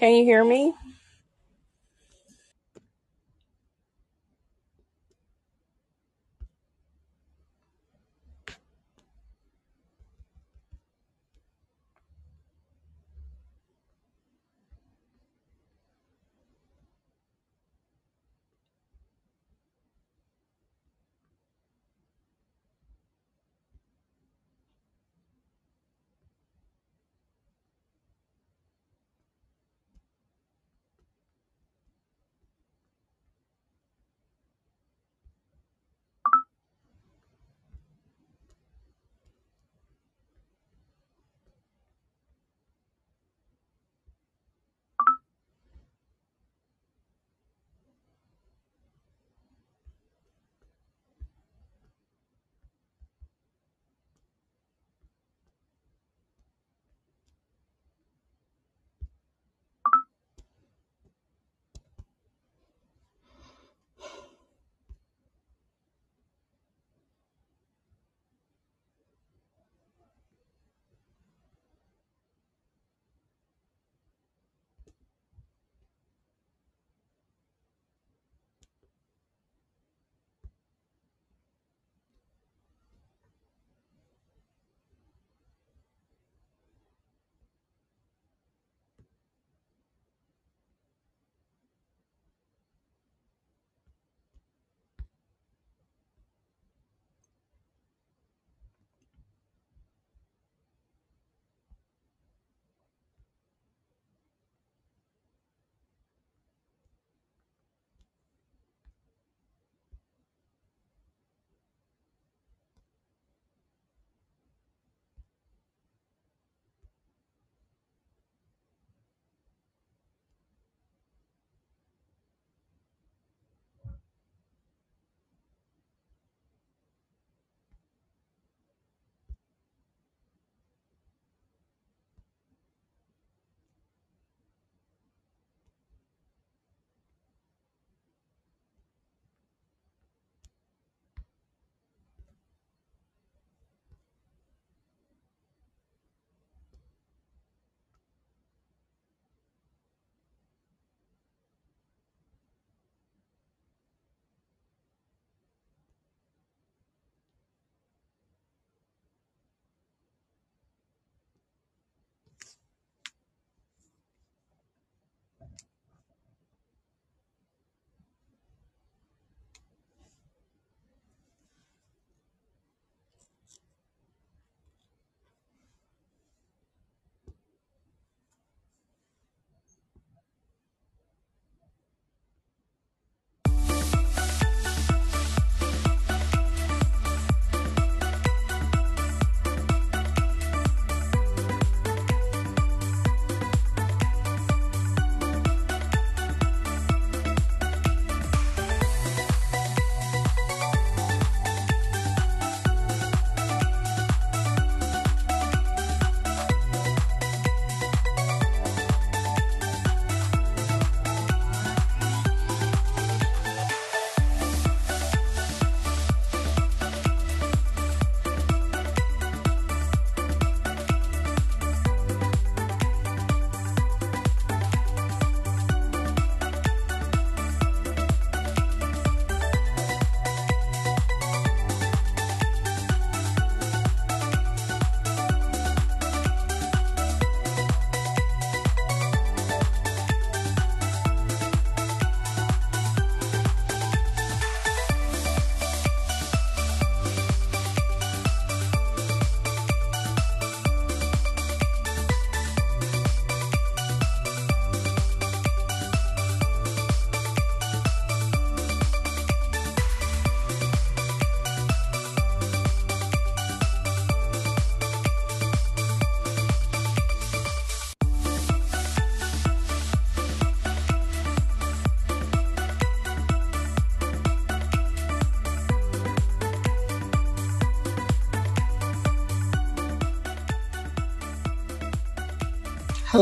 Can you hear me?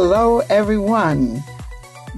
Hello, everyone.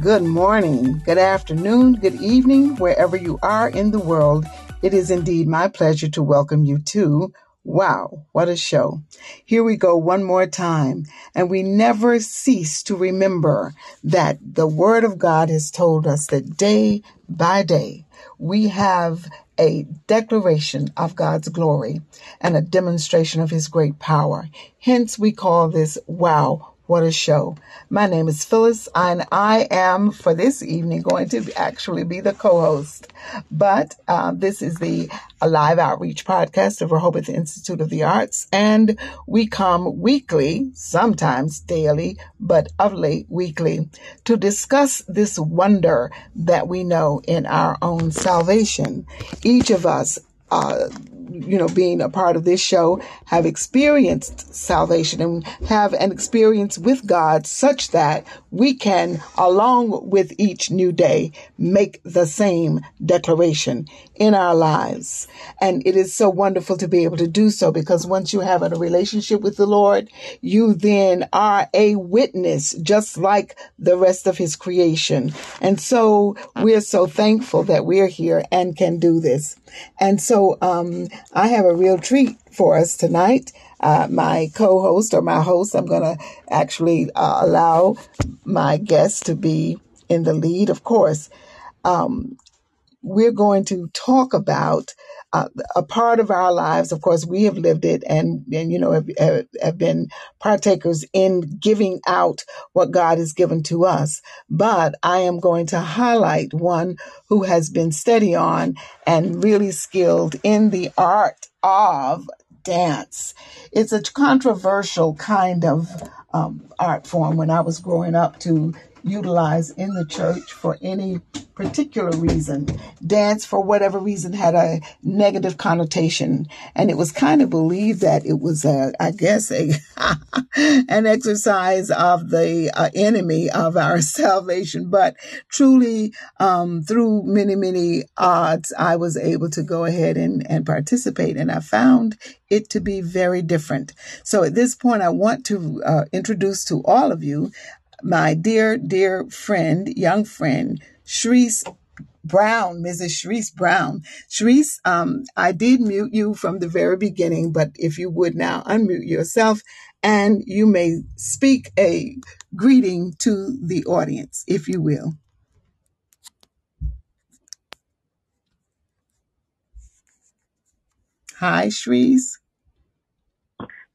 Good morning, good afternoon, good evening, wherever you are in the world. It is indeed my pleasure to welcome you to Wow, what a show. Here we go one more time. And we never cease to remember that the Word of God has told us that day by day we have a declaration of God's glory and a demonstration of His great power. Hence, we call this Wow what a show. My name is Phyllis, and I am for this evening going to actually be the co host. But uh, this is the live outreach podcast of Rehoboth Institute of the Arts, and we come weekly, sometimes daily, but of late weekly, to discuss this wonder that we know in our own salvation. Each of us uh, you know, being a part of this show, have experienced salvation and have an experience with God such that we can, along with each new day, make the same declaration in our lives. And it is so wonderful to be able to do so because once you have a relationship with the Lord, you then are a witness just like the rest of his creation. And so we're so thankful that we're here and can do this. And so um, I have a real treat for us tonight. Uh, my co-host or my host, I'm going to actually uh, allow my guest to be in the lead, of course. Um, we're going to talk about uh, a part of our lives. Of course, we have lived it and, and you know, have, have been partakers in giving out what God has given to us. But I am going to highlight one who has been steady on and really skilled in the art of dance. It's a controversial kind of um, art form when I was growing up to utilize in the church for any particular reason. Dance, for whatever reason, had a negative connotation, and it was kind of believed that it was, a, I guess, a an exercise of the uh, enemy of our salvation. But truly, um, through many, many odds, I was able to go ahead and, and participate, and I found it to be very different. So at this point, I want to uh, introduce to all of you my dear, dear friend, young friend, Shrease Brown, Mrs. Shrease Brown. Shrease, um, I did mute you from the very beginning, but if you would now unmute yourself and you may speak a greeting to the audience, if you will. Hi, Shrease.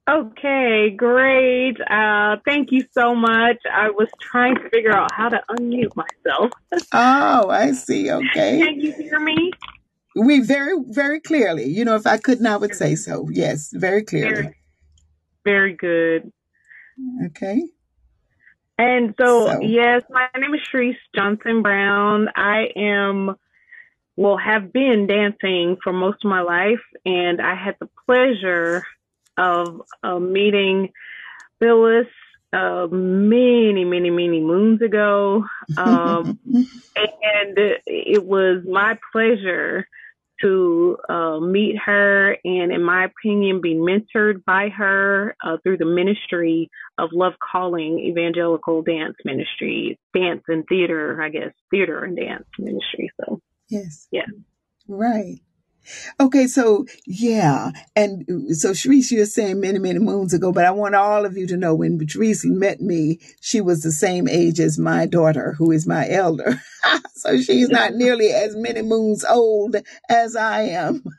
Okay, great. Uh, thank you so much. I was trying to figure out how to unmute myself. oh, I see. Okay. Can you hear me? We very, very clearly. You know, if I couldn't, I would say so. Yes, very clearly. Very, very good. Okay. And so, so, yes, my name is Shrease Johnson Brown. I am, well, have been dancing for most of my life, and I had the pleasure of a meeting Phyllis uh, many, many, many moons ago. Um, and it was my pleasure to uh, meet her and, in my opinion, be mentored by her uh, through the ministry of Love Calling Evangelical Dance Ministry, dance and theater, I guess, theater and dance ministry. So, yes. Yeah. Right. Okay, so yeah, and so Shrease, you're saying many, many moons ago, but I want all of you to know when Shrease met me, she was the same age as my daughter, who is my elder. so she's not nearly as many moons old as I am.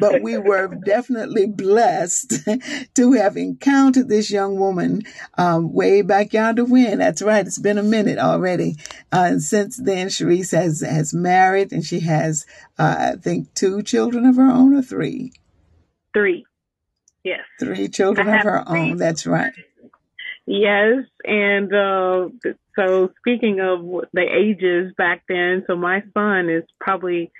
but we were definitely blessed to have encountered this young woman um, way back yonder when. That's right, it's been a minute already. Uh, and since then, Shrease has has married, and she has, uh, I think, two children of her own, or three. Three. Yes. Three children of her three. own. That's right. Yes, and uh, so speaking of the ages back then, so my son is probably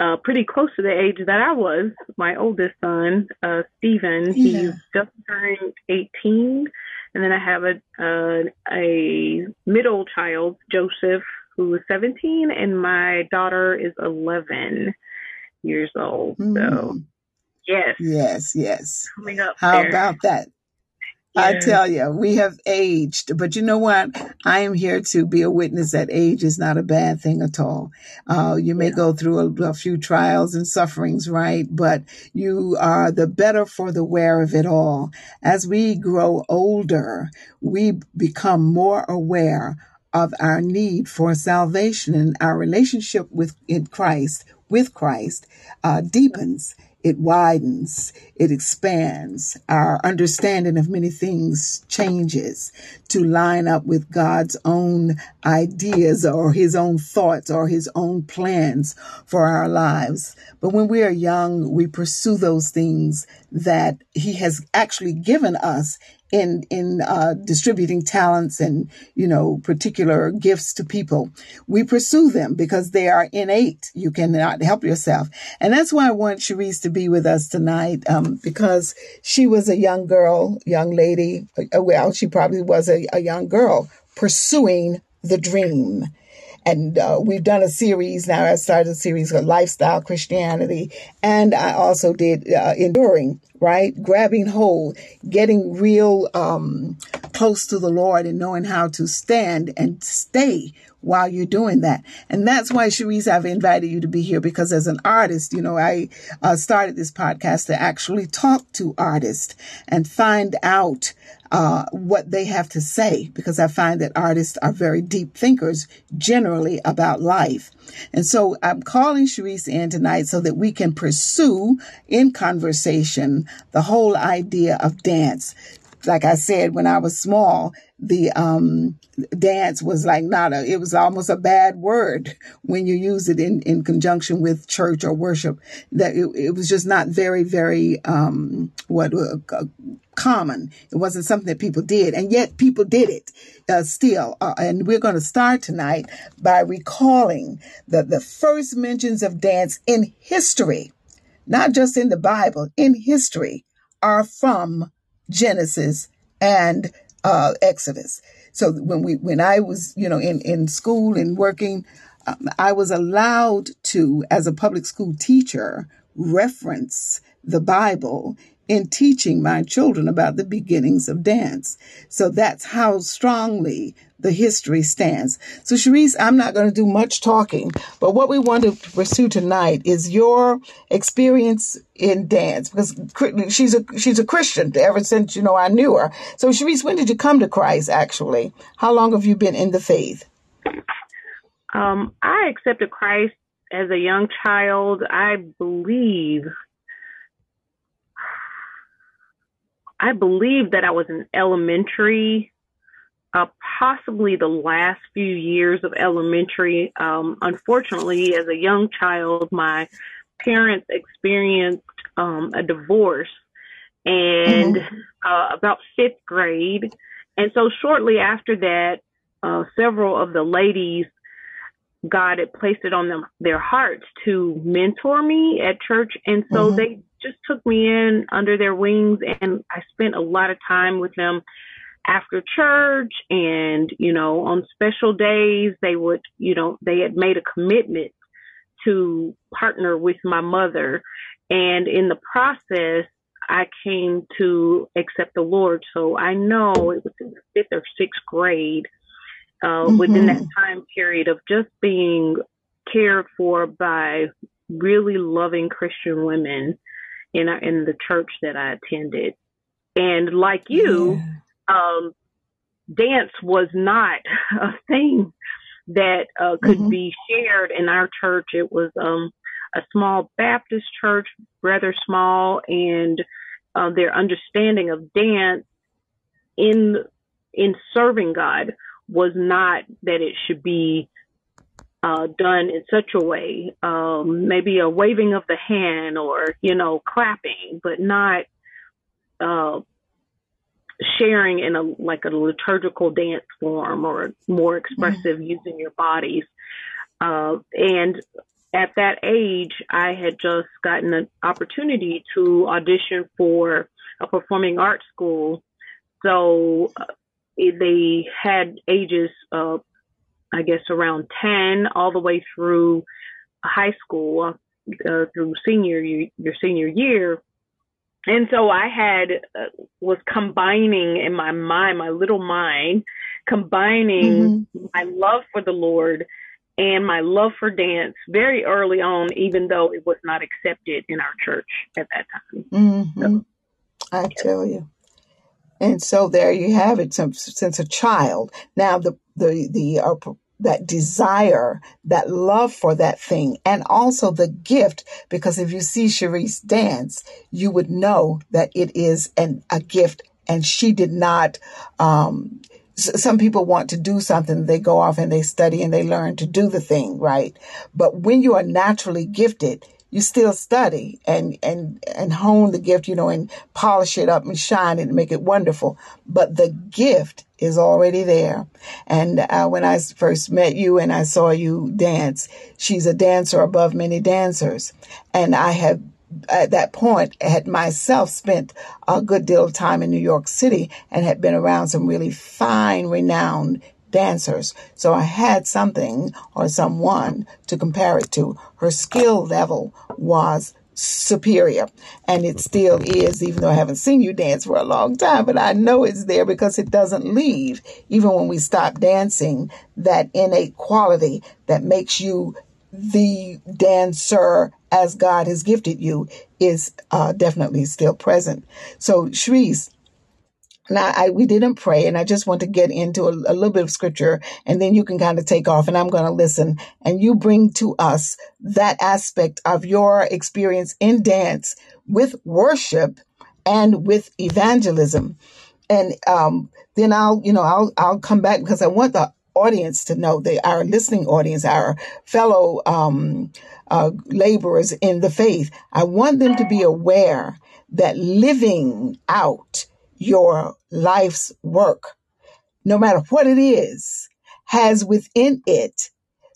uh, pretty close to the age that I was. My oldest son, uh, Stephen, yeah. he's just turned 18, and then I have a uh, a middle child, Joseph, who is 17, and my daughter is 11 years old. Mm. So, yes, yes, yes. Coming up. How there. about that? I tell you, we have aged, but you know what? I am here to be a witness that age is not a bad thing at all. Uh, you may yeah. go through a, a, few trials and sufferings, right? But you are the better for the wear of it all. As we grow older, we become more aware of our need for salvation and our relationship with in Christ, with Christ, uh, deepens it widens, it expands. Our understanding of many things changes to line up with God's own ideas or his own thoughts or his own plans for our lives. But when we are young, we pursue those things that he has actually given us in in uh, distributing talents and you know particular gifts to people. We pursue them because they are innate. You cannot help yourself, and that's why I want Shrease to be with us tonight um, because she was a young girl, young lady. Uh, well, she probably was a, a young girl pursuing the dream. And uh, we've done a series now. I started a series called Lifestyle Christianity. And I also did uh, Enduring, right? Grabbing hold, getting real um, close to the Lord and knowing how to stand and stay while you're doing that. And that's why, Shrease, I've invited you to be here because as an artist, you know, I uh, started this podcast to actually talk to artists and find out uh, what they have to say because I find that artists are very deep thinkers generally about life. And so I'm calling Shrease in tonight so that we can pursue in conversation the whole idea of dance. Like I said, when I was small, the um, dance was like not a, it was almost a bad word when you use it in, in conjunction with church or worship. That it, it was just not very, very, um, what, uh, common. It wasn't something that people did, and yet people did it uh, still. Uh, and we're going to start tonight by recalling the, the first mentions of dance in history, not just in the Bible, in history, are from Genesis and uh, Exodus. So when we, when I was, you know, in, in school and working, um, I was allowed to, as a public school teacher, reference the Bible in teaching my children about the beginnings of dance. So that's how strongly the history stands. So, Shrease, I'm not going to do much talking, but what we want to pursue tonight is your experience in dance because she's a she's a Christian ever since you know I knew her. So, Shrease, when did you come to Christ? Actually, how long have you been in the faith? Um, I accepted Christ as a young child. I believe I believe that I was in elementary, uh, possibly the last few years of elementary. Um, unfortunately, as a young child, my parents experienced um, a divorce and mm-hmm. uh, about fifth grade. And so shortly after that, uh, several of the ladies God had placed it on them their hearts to mentor me at church, and so mm-hmm. they just took me in under their wings and I spent a lot of time with them after church and, you know, on special days, they would, you know, they had made a commitment to partner with my mother. And in the process, I came to accept the Lord. So I know it was in the fifth or sixth grade, uh, mm-hmm. within that time period of just being cared for by really loving Christian women in a, in the church that I attended. And like you, yeah. um, dance was not a thing that uh, could mm-hmm. be shared in our church. It was um, a small Baptist church, rather small, and uh, their understanding of dance in in serving God was not that it should be uh, done in such a way, um, maybe a waving of the hand or, you know, clapping, but not uh, sharing in a like a liturgical dance form or more expressive mm-hmm. using your bodies. Uh, and at that age, I had just gotten an opportunity to audition for a performing arts school. So uh, they had ages uh, I guess around 10 all the way through high school, uh, through senior your senior year. and so I had uh, was combining in my mind, my little mind, combining mm-hmm. my love for the Lord and my love for dance very early on, even though it was not accepted in our church at that time. Mm-hmm. So, I tell you. And so there you have it. Since, since a child, now the the the uh, that desire, that love for that thing, and also the gift. Because if you see Shrease dance, you would know that it is an, a gift, and she did not. Um, some people want to do something, they go off and they study and they learn to do the thing, right? But when you are naturally gifted, you still study and and and hone the gift, you know, and polish it up and shine it and make it wonderful. But the gift is already there. And uh, when I first met you and I saw you dance, she's a dancer above many dancers, and I have at that point had myself spent a good deal of time in New York City and had been around some really fine, renowned dancers. So I had something or someone to compare it to. Her skill level was superior and it still is even though I haven't seen you dance for a long time but I know it's there because it doesn't leave even when we stop dancing that innate quality that makes you the dancer as God has gifted you is uh, definitely still present so Shrease now, I, we didn't pray, and I just want to get into a, a little bit of scripture, and then you can kind of take off, and I'm going to listen. And you bring to us that aspect of your experience in dance with worship and with evangelism. And um, then I'll, you know, I'll I'll come back because I want the audience to know, the our listening audience, our fellow um, uh, laborers in the faith. I want them to be aware that living out your life's work, no matter what it is, has within it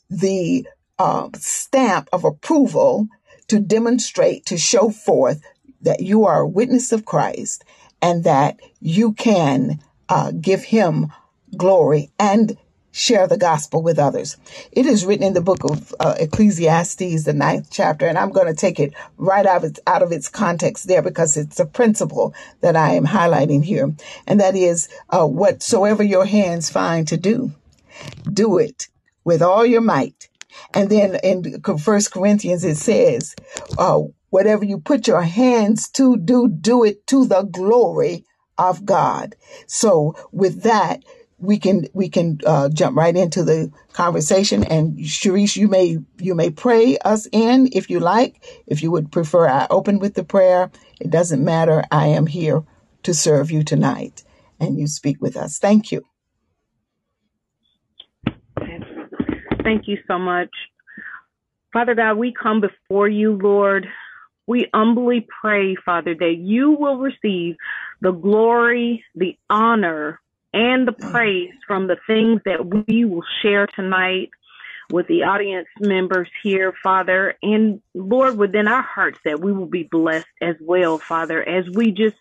the uh, stamp of approval to demonstrate, to show forth that you are a witness of Christ and that you can uh, give him glory and share the gospel with others. It is written in the book of uh, Ecclesiastes, the ninth chapter, and I'm going to take it right out of, its, out of its context there because it's a principle that I am highlighting here. And that is uh, whatsoever your hands find to do, do it with all your might. And then in First Corinthians, it says, uh, whatever you put your hands to do, do it to the glory of God. So with that, we can we can uh, jump right into the conversation. And Shrease, you may you may pray us in if you like. If you would prefer, I open with the prayer. It doesn't matter. I am here to serve you tonight, and you speak with us. Thank you. Thank you so much, Father God. We come before you, Lord. We humbly pray, Father, that you will receive the glory, the honor, and the mm. praise from the things that we will share tonight with the audience members here, Father, and Lord, within our hearts that we will be blessed as well, Father, as we just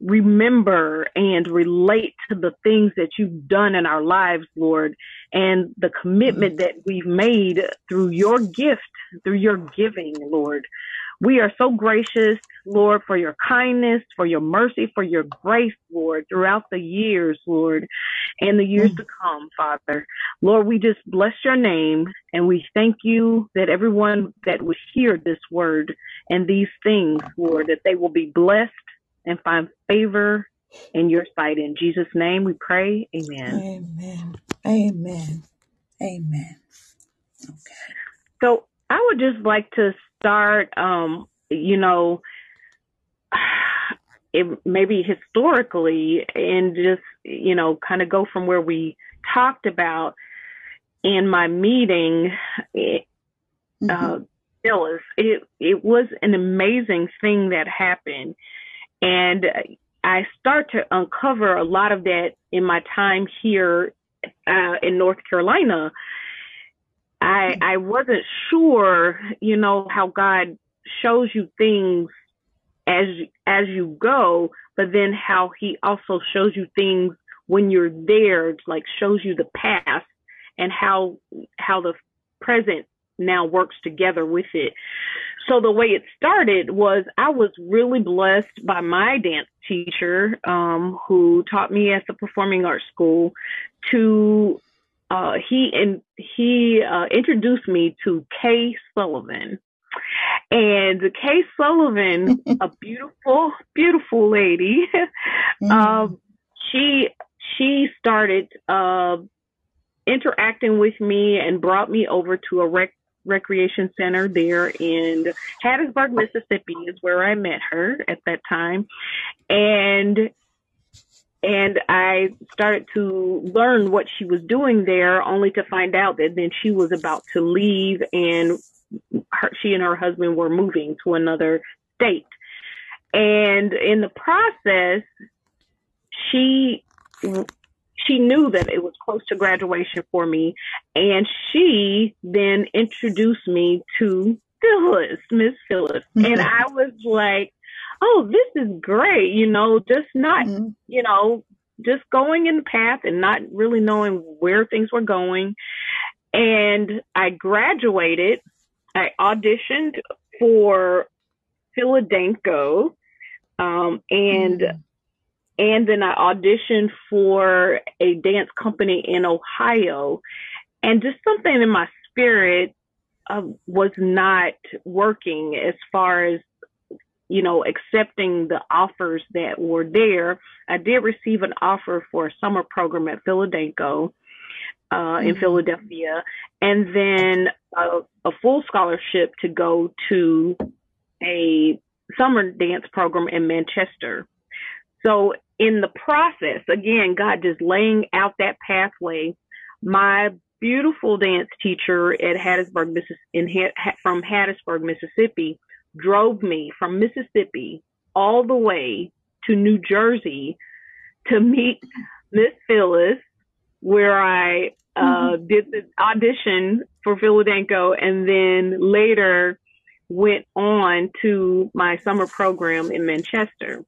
remember and relate to the things that you've done in our lives, Lord, and the commitment mm. that we've made through your gift, through your giving, Lord. We are so gracious, Lord, for your kindness, for your mercy, for your grace, Lord, throughout the years, Lord, and the years mm. to come, Father. Lord, we just bless your name and we thank you that everyone that would hear this word and these things, Lord, that they will be blessed and find favor in your sight. In Jesus' name we pray. Amen. Amen. Amen. Amen. Okay. So I would just like to start, um, you know, it, maybe historically and just, you know, kind of go from where we talked about in my meeting, it, mm-hmm. uh, Phyllis, it, it was an amazing thing that happened. And I start to uncover a lot of that in my time here uh, in North Carolina I I wasn't sure, you know, how God shows you things as as you go, but then how he also shows you things when you're there, like shows you the past and how how the present now works together with it. So the way it started was I was really blessed by my dance teacher, um, who taught me at the performing arts school to uh, he and he uh, introduced me to Kay Sullivan. And Kay Sullivan, a beautiful, beautiful lady, mm. um, she she started uh, interacting with me and brought me over to a rec- recreation center there in Hattiesburg, Mississippi, is where I met her at that time, and and I started to learn what she was doing there, only to find out that then she was about to leave, and her, she and her husband were moving to another state. And in the process, she she knew that it was close to graduation for me, and she then introduced me to Phyllis, Miss Phyllis, mm-hmm. and I was like, "Oh, this is great!" You know, just not, mm-hmm. you know, just going in the path and not really knowing where things were going. And I graduated. I auditioned for Philadelphia, um, and mm-hmm and then I auditioned for a dance company in Ohio, and just something in my spirit uh, was not working as far as you know accepting the offers that were there. I did receive an offer for a summer program at Philadelphia. Uh, in mm-hmm. Philadelphia, and then a, a full scholarship to go to a summer dance program in Manchester. So in the process, again, God just laying out that pathway. My beautiful dance teacher at Hattiesburg, Mississippi, in, from Hattiesburg, Mississippi, drove me from Mississippi all the way to New Jersey to meet Miss Phyllis, where I uh, mm-hmm. did the audition for Philadelphia, and then later went on to my summer program in Manchester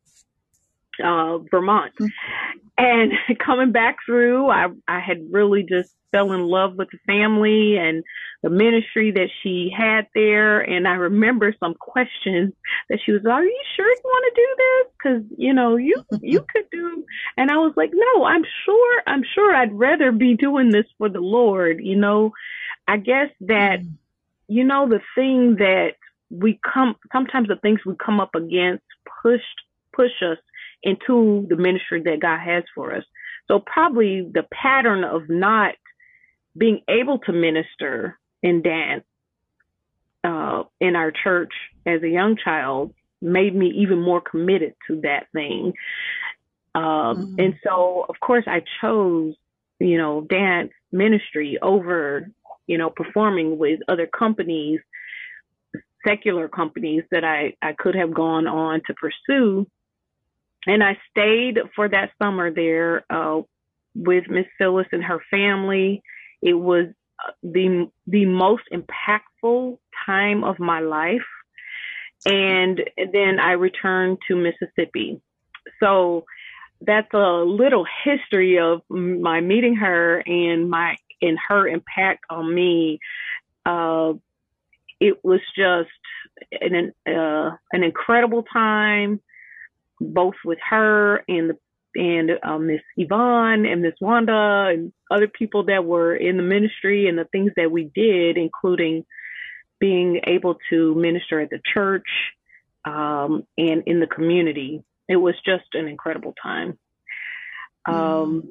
uh, Vermont. Mm-hmm. And coming back through, I, I had really just fell in love with the family and the ministry that she had there. And I remember some questions that she was, are you sure you want to do this? Cause, you know, you, you could do, and I was like, no, I'm sure, I'm sure I'd rather be doing this for the Lord. You know, I guess that, mm. you know, the thing that we come, sometimes the things we come up against pushed, push us into the ministry that God has for us. So probably the pattern of not being able to minister and dance uh, in our church as a young child made me even more committed to that thing. Um, mm-hmm. And so, of course, I chose, you know, dance ministry over, you know, performing with other companies, secular companies that I, I could have gone on to pursue and I stayed for that summer there uh, with Miss Phyllis and her family. It was uh, the the most impactful time of my life, and then I returned to Mississippi. So that's a little history of my meeting her and my and her impact on me. Uh, it was just an uh, an incredible time both with her and the and uh, Miss Yvonne and Miss Wanda and other people that were in the ministry and the things that we did, including being able to minister at the church um, and in the community. It was just an incredible time. Um,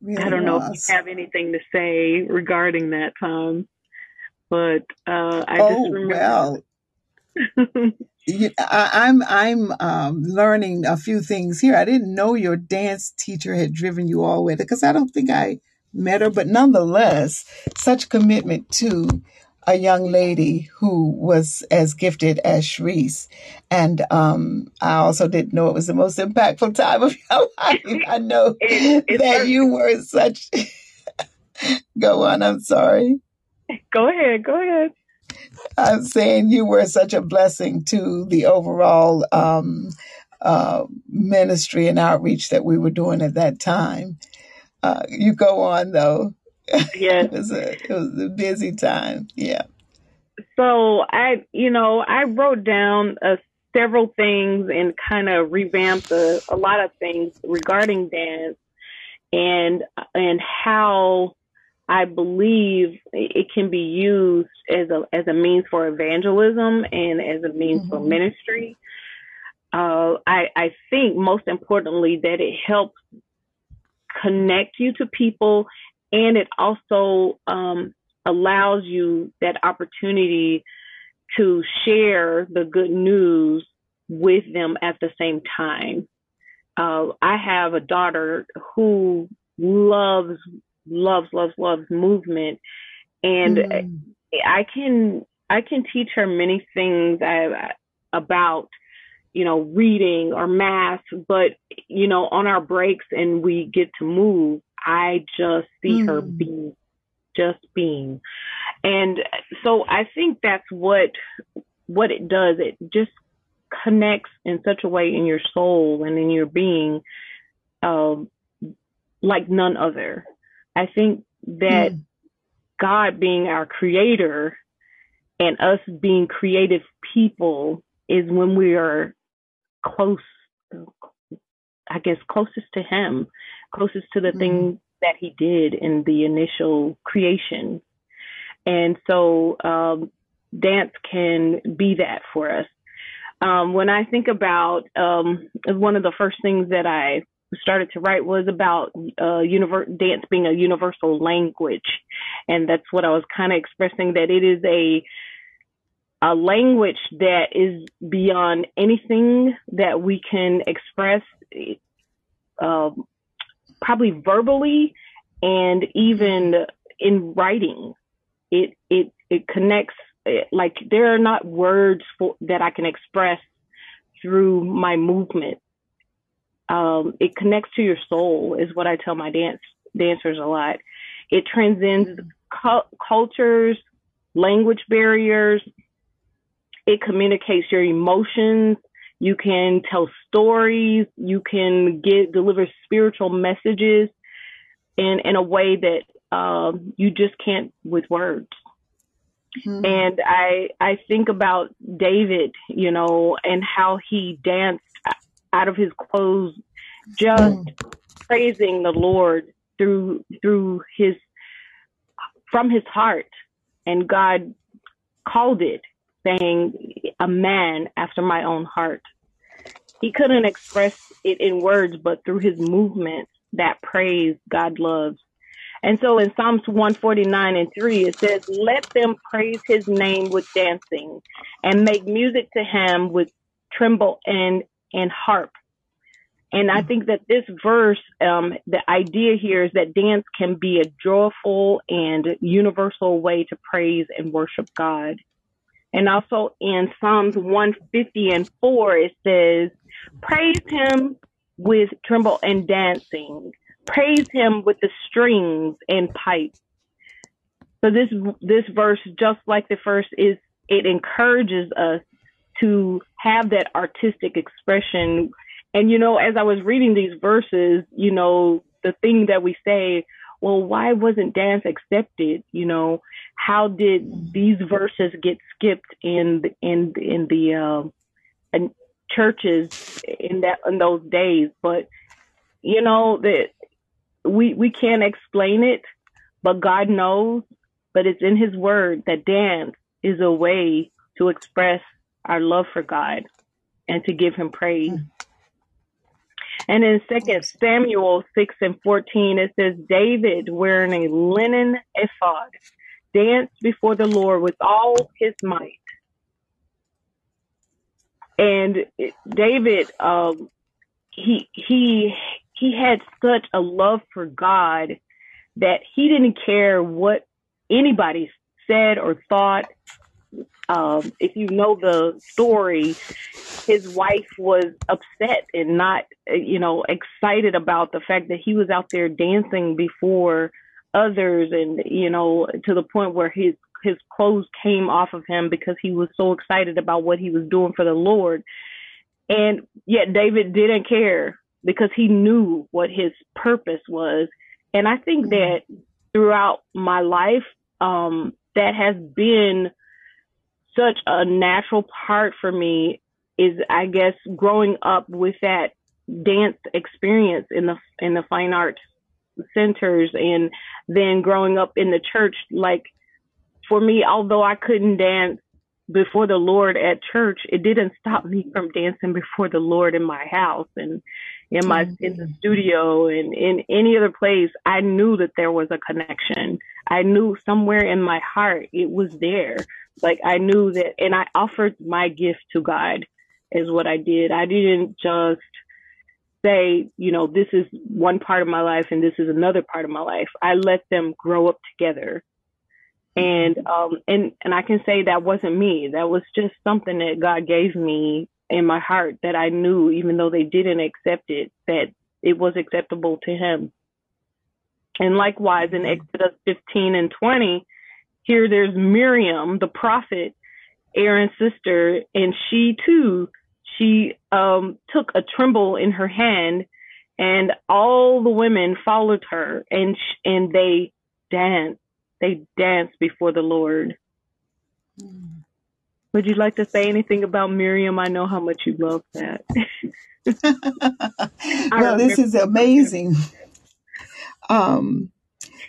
really I don't know if you have anything to say regarding that time, but uh, I oh, just remember. Well. I, I'm, I'm um, learning a few things here. I didn't know your dance teacher had driven you all the way because I don't think I met her, but nonetheless, such commitment to a young lady who was as gifted as Shrease. And um, I also didn't know it was the most impactful time of your life. I know it, that you were such. go on, I'm sorry. Go ahead, go ahead. I'm saying you were such a blessing to the overall um, uh, ministry and outreach that we were doing at that time. Uh, you go on though. Yes. it was a it was a busy time. Yeah. So I, you know, I wrote down uh, several things and kind of revamped a, a lot of things regarding dance and and how I believe it can be used as a as a means for evangelism and as a means mm-hmm. for ministry. Uh, I I think most importantly that it helps connect you to people, and it also um, allows you that opportunity to share the good news with them at the same time. Uh, I have a daughter who loves, loves, loves, loves movement, and mm. I can I can teach her many things I, about you know reading or math, but you know on our breaks and we get to move, I just see mm. her being just being. And so I think that's what what it does. It just connects in such a way in your soul and in your being, uh, like none other. I think that mm. God being our creator and us being creative people is when we are close, I guess, closest to Him, closest to the mm. things that He did in the initial creation. And so um, dance can be that for us. Um, when I think about um, one of the first things that I started to write was about uh, univer- dance being a universal language, and that's what I was kind of expressing that it is a a language that is beyond anything that we can express, uh, probably verbally and even in writing. It it it connects like there are not words for, that I can express through my movement. Um, it connects to your soul is what I tell my dance dancers a lot. It transcends cu- cultures, language barriers. It communicates your emotions. You can tell stories. You can get deliver spiritual messages in in a way that um, you just can't with words. Mm-hmm. And I I think about David, you know, and how he danced out of his clothes, just mm. praising the Lord through through his from his heart, and God called it, saying, "A man after my own heart." He couldn't express it in words, but through his movements, that praise God loves. And so in Psalms 149 and 3, it says, Let them praise his name with dancing and make music to him with timbrel and, and harp. And I think that this verse, um, the idea here is that dance can be a joyful and universal way to praise and worship God. And also in Psalms 150 and 4, it says, Praise him with timbrel and dancing praise him with the strings and pipes. So this this verse, just like the first, is it encourages us to have that artistic expression. And you know, as I was reading these verses, you know, the thing that we say, well, why wasn't dance accepted? You know, how did these verses get skipped in the, in in the um, in churches in that in those days? But you know that we we can't explain it, but God knows. But it's in His Word that dance is a way to express our love for God and to give Him praise. And in Second Samuel six and fourteen, it says David wearing a linen ephod danced before the Lord with all his might. And David, um, he he he had such a love for God that he didn't care what anybody said or thought. Um, if you know the story, his wife was upset and not, you know, excited about the fact that he was out there dancing before others, and you know, to the point where his his clothes came off of him because he was so excited about what he was doing for the Lord. And yet David didn't care because he knew what his purpose was. And I think mm-hmm. that throughout my life, um, that has been such a natural part for me is, I guess, growing up with that dance experience in the in the fine arts centers and then growing up in the church. Like for me although I couldn't dance before the Lord at church it didn't stop me from dancing before the Lord in my house and in my mm-hmm. in the studio and in any other place. I knew that there was a connection. I knew somewhere in my heart it was there like I knew that and I offered my gift to God is what I did I didn't just say, you know, this is one part of my life and this is another part of my life. I let them grow up together. And um and and I can say that wasn't me. That was just something that God gave me in my heart that I knew even though they didn't accept it that it was acceptable to him. And likewise in Exodus 15 and 20, here there's Miriam, the prophet, Aaron's sister, and she too she um, took a timbrel in her hand, and all the women followed her, and sh- and they danced. They danced before the Lord. Mm. Would you like to say anything about Miriam? I know how much you love that. well, this is amazing. Um,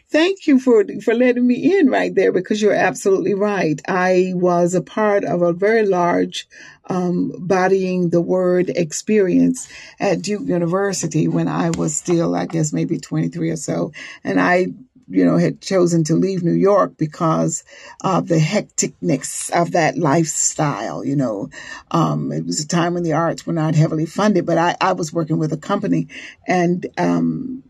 Thank you for for letting me in right there because you're absolutely right. I was a part of a very large um, bodying the word experience at Duke University when I was still, I guess, maybe 23 or so, and I you know, had chosen to leave New York because of the hecticness of that lifestyle. You know, um, it was a time when the arts were not heavily funded, but I, I was working with a company and, um,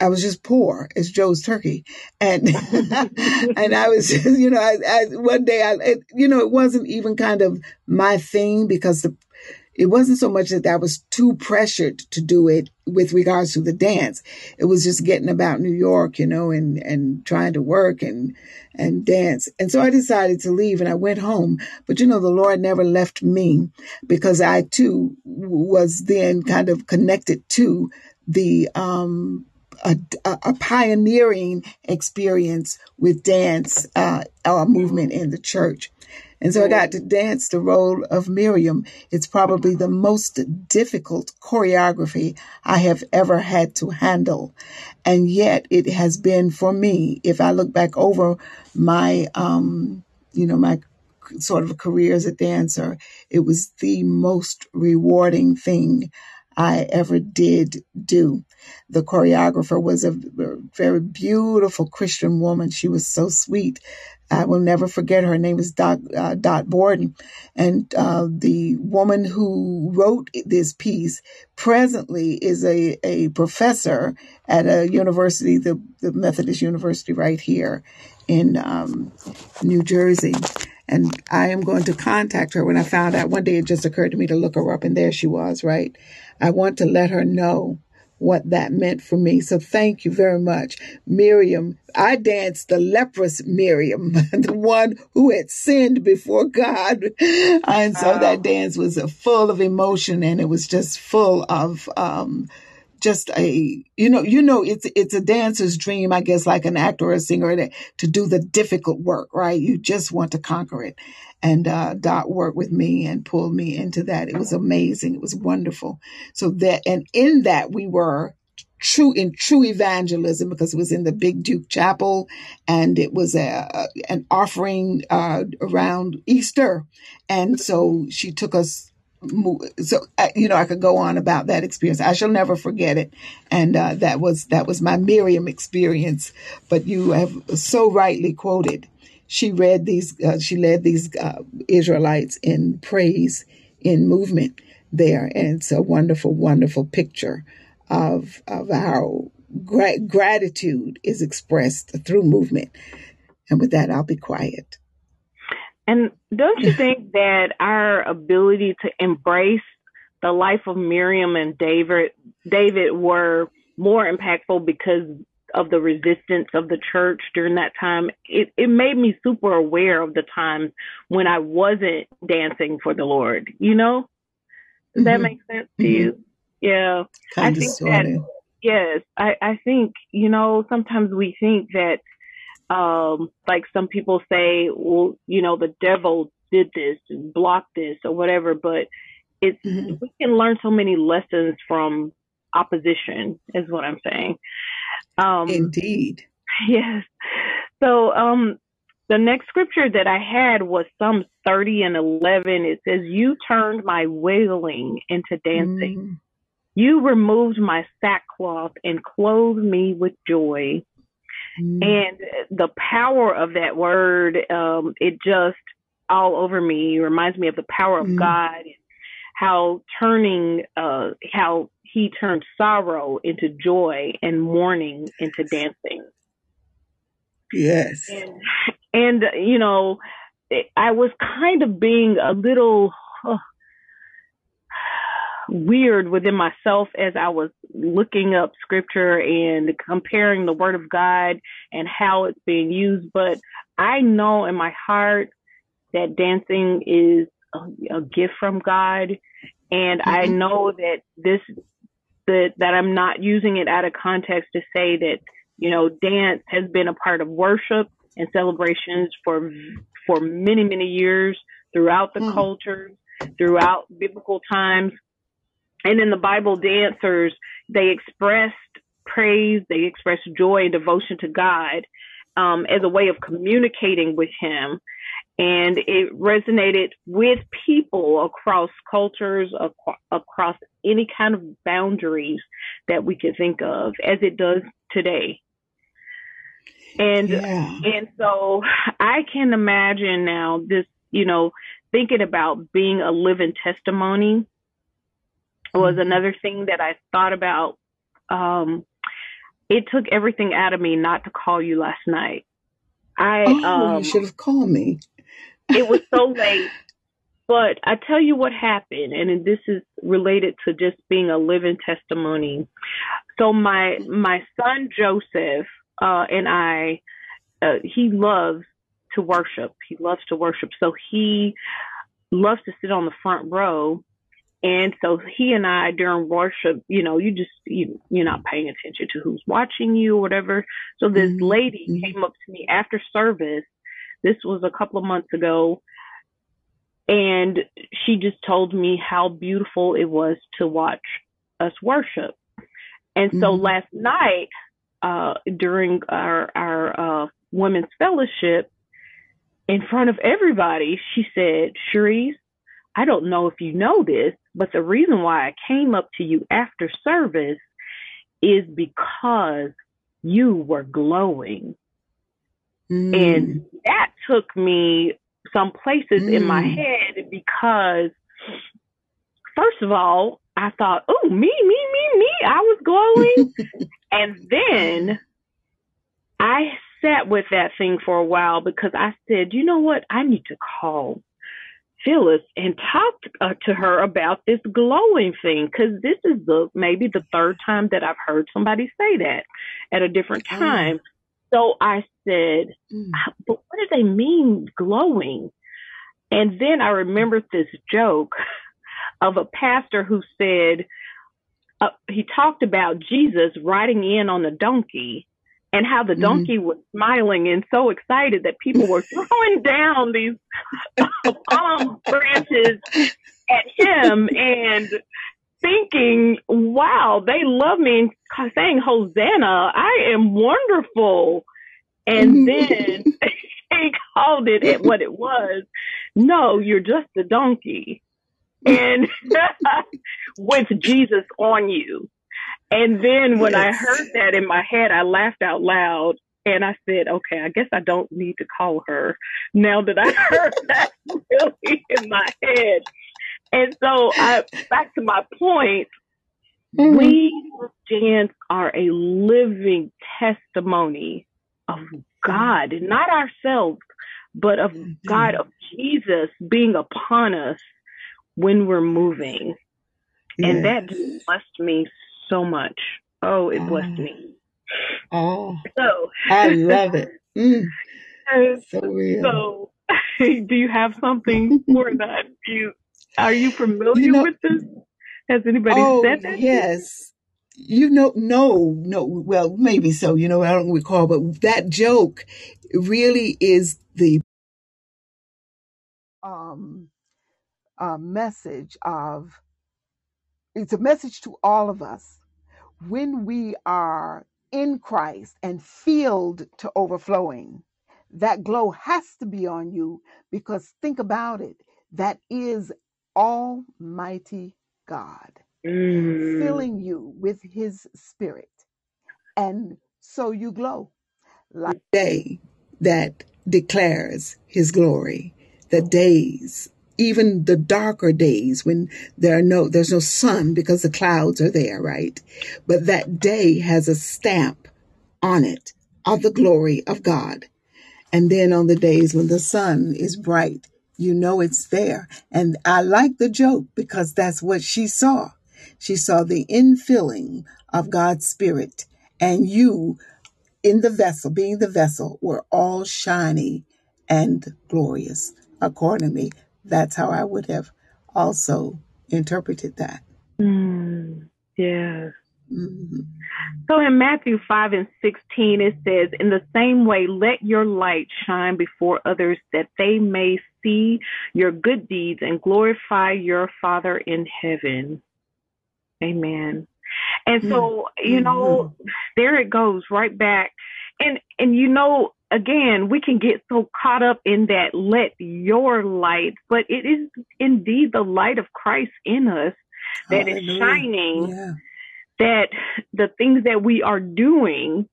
I was just poor as Joe's turkey, and and I was, you know, I, I one day I, it, you know, it wasn't even kind of my thing because the, it wasn't so much that I was too pressured to do it with regards to the dance. It was just getting about New York, you know, and and trying to work and and dance. And so I decided to leave and I went home. But you know, the Lord never left me because I too was then kind of connected to the um a, a pioneering experience with dance uh, our movement in the church. And so I got to dance the role of Miriam. It's probably the most difficult choreography I have ever had to handle. And yet it has been for me, if I look back over my, um, you know, my sort of career as a dancer, it was the most rewarding thing I ever did do. The choreographer was a very beautiful Christian woman. She was so sweet. I will never forget her. her name is Dot, uh, Dot Borden. And uh, the woman who wrote this piece presently is a, a professor at a university, the, the Methodist University right here in um, New Jersey. And I am going to contact her when I found out. One day it just occurred to me to look her up, and there she was, right? I want to let her know what that meant for me. So thank you very much. Miriam, I danced the leprous Miriam, the one who had sinned before God. And so that dance was full of emotion and it was just full of, um, just a you know you know it's it's a dancer's dream i guess like an actor or a singer to, do the difficult work right you just want to conquer it and uh, Dot worked with me and pulled me into that. It was amazing. It was wonderful. So that, and in that we were true in true evangelism because it was in the Big Duke Chapel and it was a an offering uh, around Easter, and so she took us. So uh, you know, I could go on about that experience. I shall never forget it, and uh, that was that was my Miriam experience. But you have so rightly quoted she read these, uh, she led these uh, Israelites in praise in movement there. And it's a wonderful, wonderful picture of, of how gra- gratitude is expressed through movement. And with that, I'll be quiet. And don't you think that our ability to embrace the life of Miriam and David, David were more impactful because of the resistance of the church during that time, it, it made me super aware of the times when I wasn't dancing for the Lord, you know? Does mm-hmm. that make sense to mm-hmm. you? Yeah. Kind I think that, yes, I, I think, you know, sometimes we think that Um, like some people say, well, you know, the devil did this and blocked this or whatever, but it's mm-hmm. we can learn so many lessons from opposition is what I'm saying. Um, Indeed. Yes. So um, the next scripture that I had was Psalms 30 and 11. It says, You turned my wailing into dancing. Mm. You removed my sackcloth and clothed me with joy. Mm. And the power of that word, um, it just all over me reminds me of the power of mm. God, and how turning, uh, how he turned sorrow into joy and mourning into dancing. Yes. And, and you know, I was kind of being a little weird within myself as I was looking up scripture and comparing the word of God and how it's being used. But I know in my heart that dancing is a, a gift from God. And mm-hmm. I know that this, that, that I'm not using it out of context to say that, you know, dance has been a part of worship and celebrations for, for many, many years throughout the mm-hmm. cultures, throughout biblical times. And in the Bible, dancers, they expressed praise, they expressed joy and devotion to God um, as a way of communicating with Him. And it resonated with people across cultures, ac- across any kind of boundaries that we could think of, as it does today. And yeah. and so I can imagine now this, you know, thinking about being a living testimony was another thing that I thought about. Um, it took everything out of me not to call you last night. I oh, um, you should have called me. it was so late, but I tell you what happened, and this is related to just being a living testimony. So my my son Joseph uh, and I, uh, he loves to worship. He loves to worship, so he loves to sit on the front row and so he and I during worship, you know, you just you you're not paying attention to who's watching you or whatever. So this mm-hmm. lady mm-hmm. came up to me after service. This was a couple of months ago. And she just told me how beautiful it was to watch us worship. And so mm-hmm. last night, uh, during our, our, uh, women's fellowship, in front of everybody, she said, Shrease, I don't know if you know this, but the reason why I came up to you after service is because you were glowing. Mm. And that took me some places mm. in my mm. head because, first of all, I thought, oh, me, me, me, me, I was glowing. and then I sat with that thing for a while because I said, you know what? I need to call Phyllis and talked uh, to her about this glowing thing because this is the maybe the third time that I've heard somebody say that at a different oh. time. Oh. So I said, mm. but what do they mean glowing? And then I remembered this joke of a pastor who said, uh, he talked about Jesus riding in on a donkey and how the donkey mm-hmm. was smiling and so excited that people were throwing down these palm branches at him and thinking, wow, they love me and saying, Hosanna, I am wonderful. And mm-hmm. then he called it at what it was. No, you're just a donkey. And with Jesus on you. And then when yes. I heard that in my head, I laughed out loud and I said, okay, I guess I don't need to call her now that I heard that really in my head. And so I, back to my point, mm-hmm. we dance are a living testimony of God, not ourselves, but of mm-hmm. God, of Jesus being upon us when we're moving. Yes. And that blessed me so much. Oh, it blessed oh. me. Oh, so I love it. Mm. So real. So, do you have something for that? Do you are you familiar you know, with this? Has anybody oh, said that? Yes. You know, no, no. Well, maybe so. You know, I don't recall, but that joke really is the um uh, message of it's a message to all of us when we are in Christ and filled to overflowing. That glow has to be on you because think about it. That is Almighty God Mm. filling you with His Spirit. And so you glow like the day that declares His glory, the days, even the darker days when there are no, there's no sun because the clouds are there, right? But that day has a stamp on it of the glory of God. And then on the days when the sun is bright, you know it's there. And I like the joke because that's what she saw. She saw the infilling of God's Spirit, and you in the vessel, being the vessel, were all shiny and glorious. Accordingly, that's how I would have also interpreted that. Mm. Yes. Mhm. So in Matthew 5 and 16, it says, In the same way, let your light shine before others that they may see your good deeds and glorify your Father in heaven. Amen. And so, you know, there it goes right back. And, and you know, again, we can get so caught up in that let your light, but it is indeed the light of Christ in us that is Hallelujah. shining Yeah. that the things that we are doing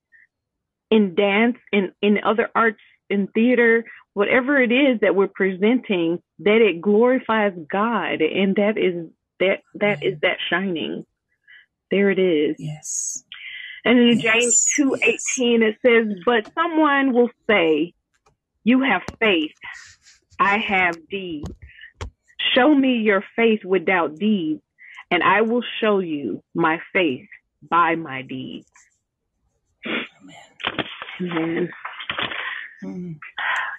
in dance in in other arts in theater whatever it is that we're presenting that it glorifies god and that is that that is mm-hmm. that shining there it is Yes. And in Yes. james two eighteen it says but someone will say you have faith i have deeds show me your faith without deeds and i will show you my faith by my deeds Amen. Mm.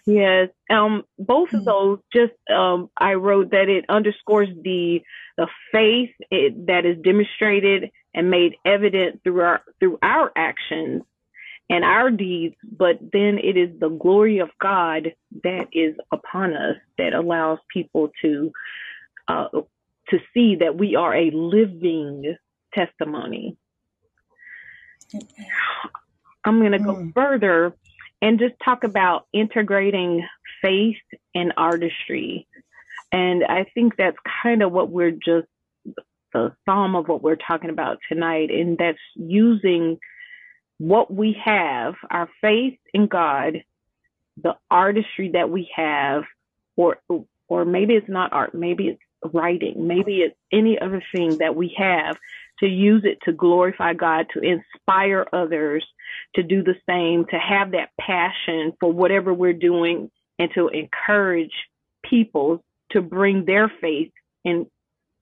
Yes. Um, both of Mm. those just um, I wrote that it underscores the the faith it, that is demonstrated and made evident through our through our actions and our deeds, but then it is the glory of God that is upon us that allows people to uh, to see that we are a living testimony. I'm going to go Mm. further and just talk about integrating faith and artistry. And I think that's kind of what we're just the sum of what we're talking about tonight. And that's using what we have, our faith in God, the artistry that we have, or or maybe it's not art, maybe it's writing, maybe it's any other thing that we have to use it to glorify God, to inspire others to do the same, to have that passion for whatever we're doing, and to encourage people to bring their faith in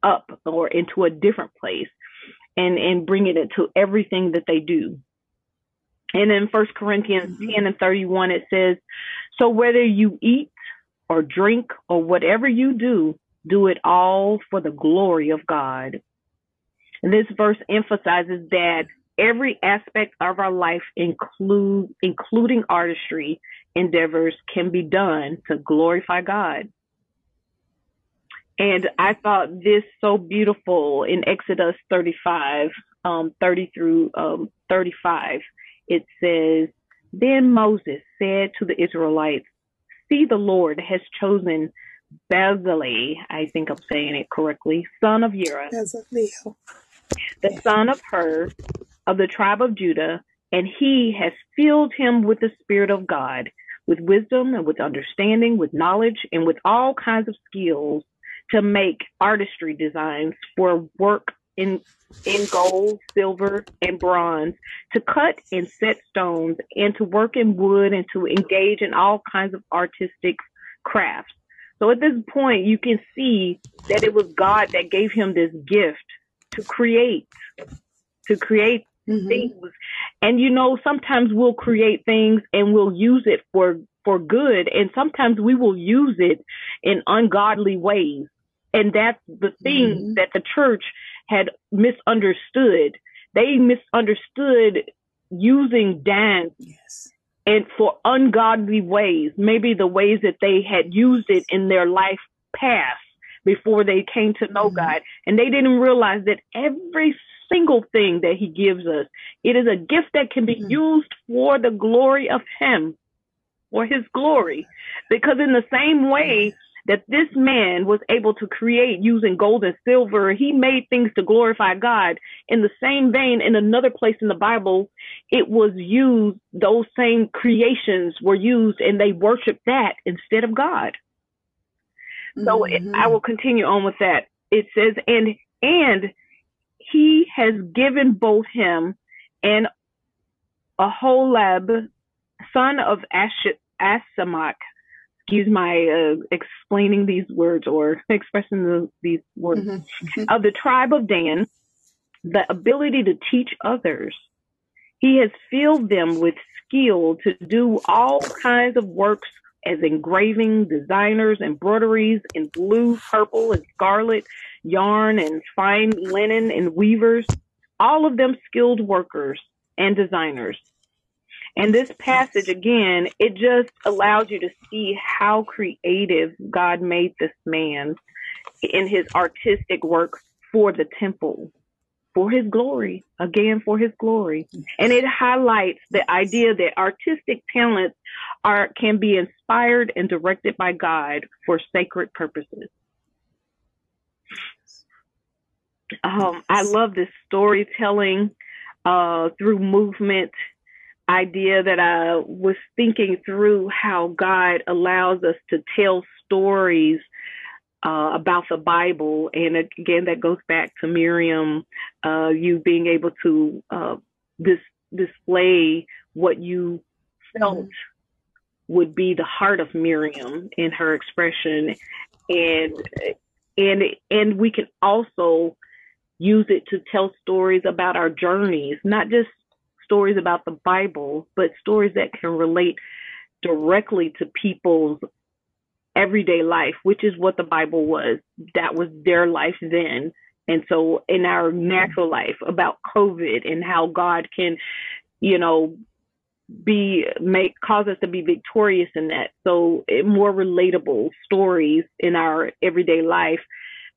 up or into a different place and and bring it into everything that they do. And in First Corinthians mm-hmm. 10 and 31, it says, So whether you eat or drink or whatever you do, do it all for the glory of God. And this verse emphasizes that every aspect of our life, include, including artistry endeavors, can be done to glorify God. And I thought this so beautiful in Exodus 35, um, 30 through um, 35. It says, Then Moses said to the Israelites, See, the Lord has chosen Bezalel, I think I'm saying it correctly, son of Uri, the son of Hur, of the tribe of Judah, and he has filled him with the Spirit of God, with wisdom and with understanding, with knowledge, and with all kinds of skills to make artistry designs for work in in gold, silver, and bronze, to cut and set stones, and to work in wood, and to engage in all kinds of artistic crafts. So at this point, you can see that it was God that gave him this gift to create, to create Mhm. things. And you know, sometimes we'll create things and we'll use it for for good, and sometimes we will use it in ungodly ways. And that's the thing Mhm. that the church had misunderstood they misunderstood using dance Yes. and for ungodly ways, maybe the ways that they had used it in their life past before they came to know Mhm. God. And they didn't realize that every single thing that he gives us, it is a gift that can be Mhm. used for the glory of him, for his glory. Because in the same way that this man was able to create using gold and silver, he made things to glorify God. In the same vein, in another place in the Bible, it was used, those same creations were used and they worshiped that instead of God. So it, Mhm. I will continue on with that. It says, and and he has given both him and Aholab, son of Ash- Asamach. Excuse my uh, explaining these words or expressing the, these words Mhm. of the tribe of Dan, the ability to teach others. He has filled them with skill to do all kinds of works as engraving, designers, embroideries in blue, purple, and scarlet, yarn, and fine linen, and weavers. All of them skilled workers and designers. And this passage, again, it just allows you to see how creative God made this man in his artistic work for the temple, for his glory, again, for his glory. And it highlights the idea that artistic talents are, can be inspired and directed by God for sacred purposes. Um, I love this storytelling uh, through movement idea that I was thinking through how God allows us to tell stories uh, about the Bible. And again, that goes back to Miriam, uh, you being able to uh, dis- display what you felt would be the heart of Miriam in her expression. And and and we can also use it to tell stories about our journeys, not just stories about the Bible, but stories that can relate directly to people's everyday life, which is what the Bible was. That was their life then. And so in our natural life about COVID and how God can, you know, be make cause us to be victorious in that. So it, more relatable stories in our everyday life,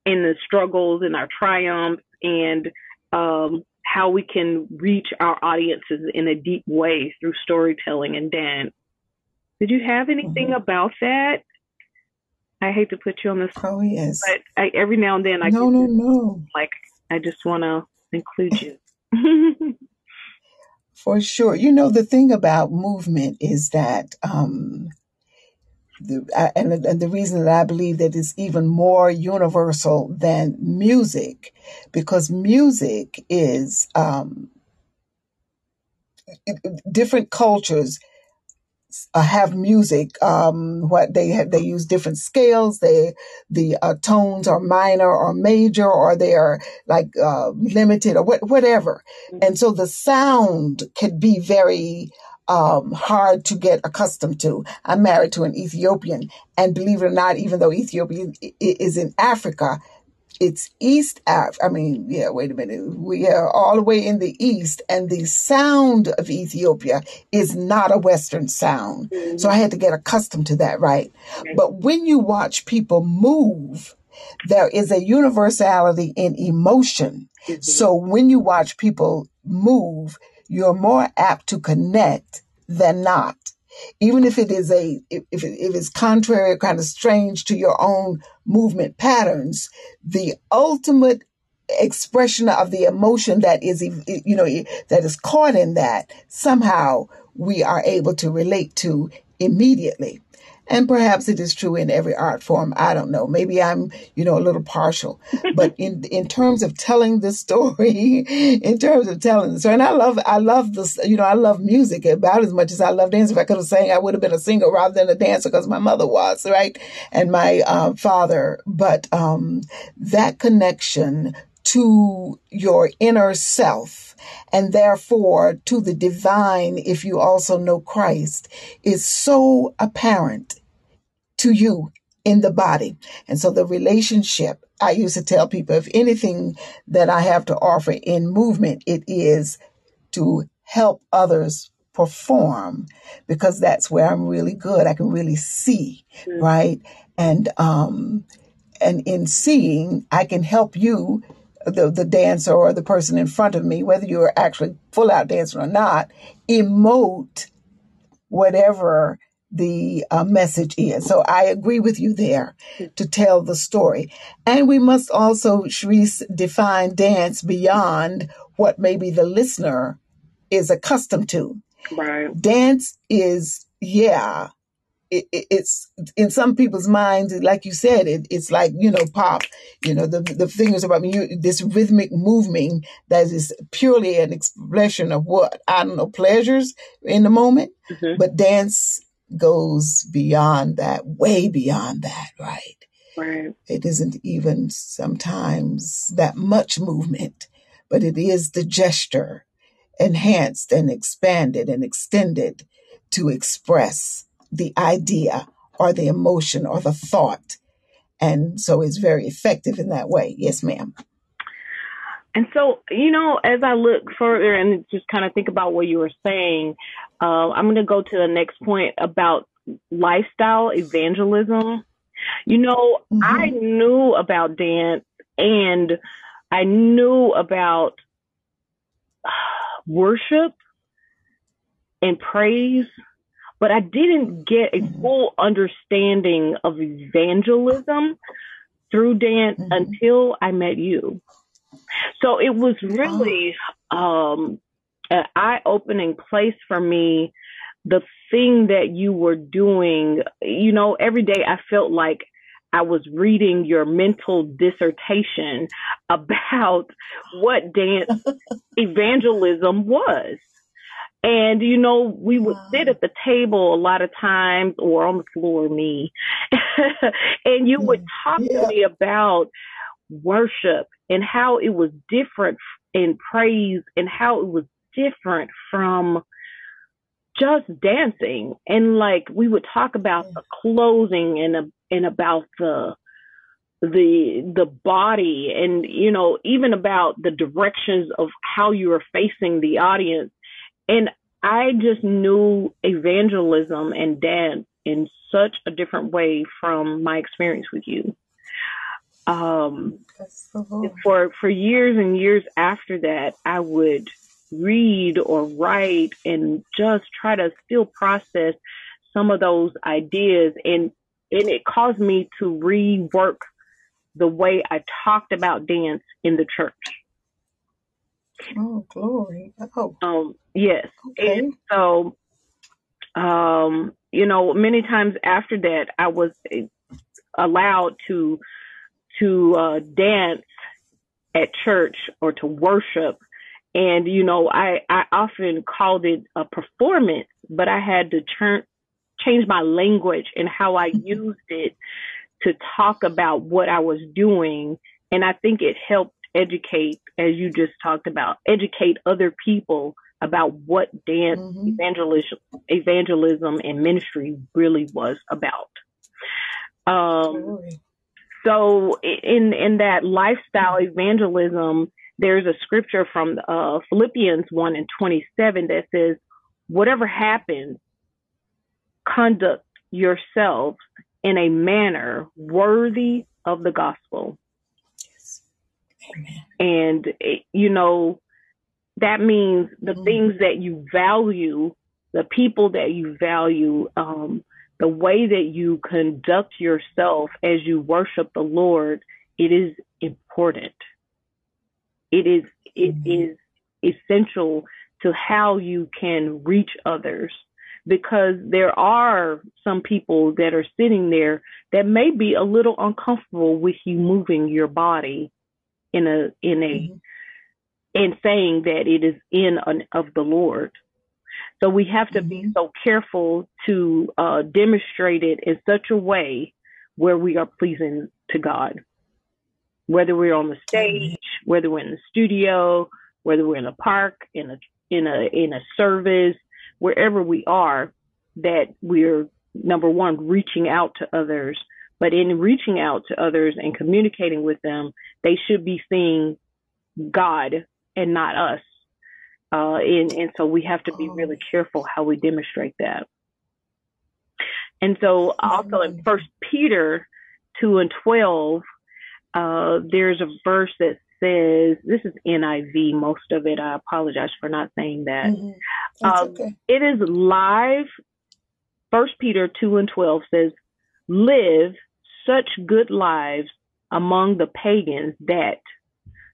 in the struggles in our triumphs and um how we can reach our audiences in a deep way through storytelling and dance. Did you have anything Mhm. about that? I hate to put you on the spot, Oh yes. but I, every now and then I No, no, no. like I just want to include you. For sure. You know, the thing about movement is that, um, the, I- and, and the reason that I believe that it's even more universal than music, because music is um, different cultures uh, have music. Um, what they have, they use different scales. They the uh, tones are minor or major, or they are like uh, limited or what, whatever. And so the sound can be very um, hard to get accustomed to. I'm married to an Ethiopian, and believe it or not, even though Ethiopia is in Africa, it's East Af. I mean, yeah, wait a minute. We are all the way in the East, and the sound of Ethiopia is not a Western sound. So I had to get accustomed to that, right? But when you watch people move, there is a universality in emotion. So when you watch people move, you're more apt to connect than not. Even if it is a, if, if it's contrary or kind of strange to your own movement patterns, the ultimate expression of the emotion that is, you know, that is caught in that, somehow we are able to relate to immediately. And perhaps it is true in every art form. I don't know. Maybe I'm, you know, a little partial. But in in terms of telling the story, in terms of telling the story, and I love I love this, you know, I love music about as much as I love dancing. If I could have sang, I would have been a singer rather than a dancer because my mother was, right? And my uh, father. But um, that connection to your inner self and therefore to the divine if you also know Christ is so apparent to you in the body. And so the relationship I used to tell people if anything that I have to offer in movement, it is to help others perform because that's where I'm really good. I can really see, mm-hmm. right? And um and in seeing, I can help you the, the dancer or the person in front of me, whether you're actually full out dancing or not, emote whatever the uh, message is. So I agree with you there to tell the story. And we must also, Shrease, define dance beyond what maybe the listener is accustomed to. Right. Dance is, yeah, it, it's in some people's minds, like you said, it, it's like you know pop. You know the the fingers about. You, this rhythmic moving that is purely an expression of what I don't know pleasures in the moment, mm-hmm. but dance goes beyond that, way beyond that, right? Right. It isn't even sometimes that much movement, but it is the gesture enhanced and expanded and extended to express the idea or the emotion or the thought. And so it's very effective in that way. Yes, ma'am. And so, you know, as I look further and just kind of think about what you were saying, uh, I'm going to go to the next point about lifestyle evangelism. You know, mm-hmm. I knew about dance and I knew about worship and praise but I didn't get a mm-hmm. full understanding of evangelism through dance mm-hmm. until I met you. So it was really um, an eye opening place for me. The thing that you were doing, you know, every day I felt like I was reading your mental dissertation about what dance evangelism was. And, you know, we would wow. sit at the table a lot of times or on the floor, me, and you would mm. talk yeah. to me about worship and how it was different in praise and how it was different from just dancing. And like we would talk about the clothing and, and about the, the the body and you know even about the directions of how you are facing the audience and I just knew evangelism and dance in such a different way from my experience with you. Um, for for years and years after that, I would read or write and just try to still process some of those ideas, and and it caused me to rework the way I talked about dance in the church. Oh, glory. Oh. Um, yes. Okay. And so, um, you know, many times after that, I was allowed to, to, uh, dance at church or to worship. And, you know, I, I often called it a performance, but I had to turn, change my language and how I used it to talk about what I was doing. And I think it helped educate, as you just talked about, educate other people about what dance mm-hmm. evangelism, evangelism and ministry really was about. Um, so in in that lifestyle evangelism, there's a scripture from uh, Philippians one and twenty seven that says, "Whatever happens, conduct yourselves in a manner worthy of the gospel." And, you know, that means the mm-hmm. things that you value, the people that you value, um, the way that you conduct yourself as you worship the Lord, it is important. It is it mm-hmm. is essential to how you can reach others because there are some people that are sitting there that may be a little uncomfortable with you moving your body in a in a mm-hmm. in saying that it is in an, of the Lord. So we have to mm-hmm. be so careful to uh, demonstrate it in such a way where we are pleasing to God. Whether we're on the stage, whether we're in the studio, whether we're in a park, in a in a in a service, wherever we are, that we're number one reaching out to others, But in reaching out to others and communicating with them, they should be seeing God and not us. Uh, and, and so we have to be really careful how we demonstrate that. And so also in First Peter two and twelve, uh, there's a verse that says, "This is NIV, most of it. I apologize for not saying that. Mm-hmm. Uh, okay. It is live. First Peter two and twelve says, "Live such good lives among the pagans that,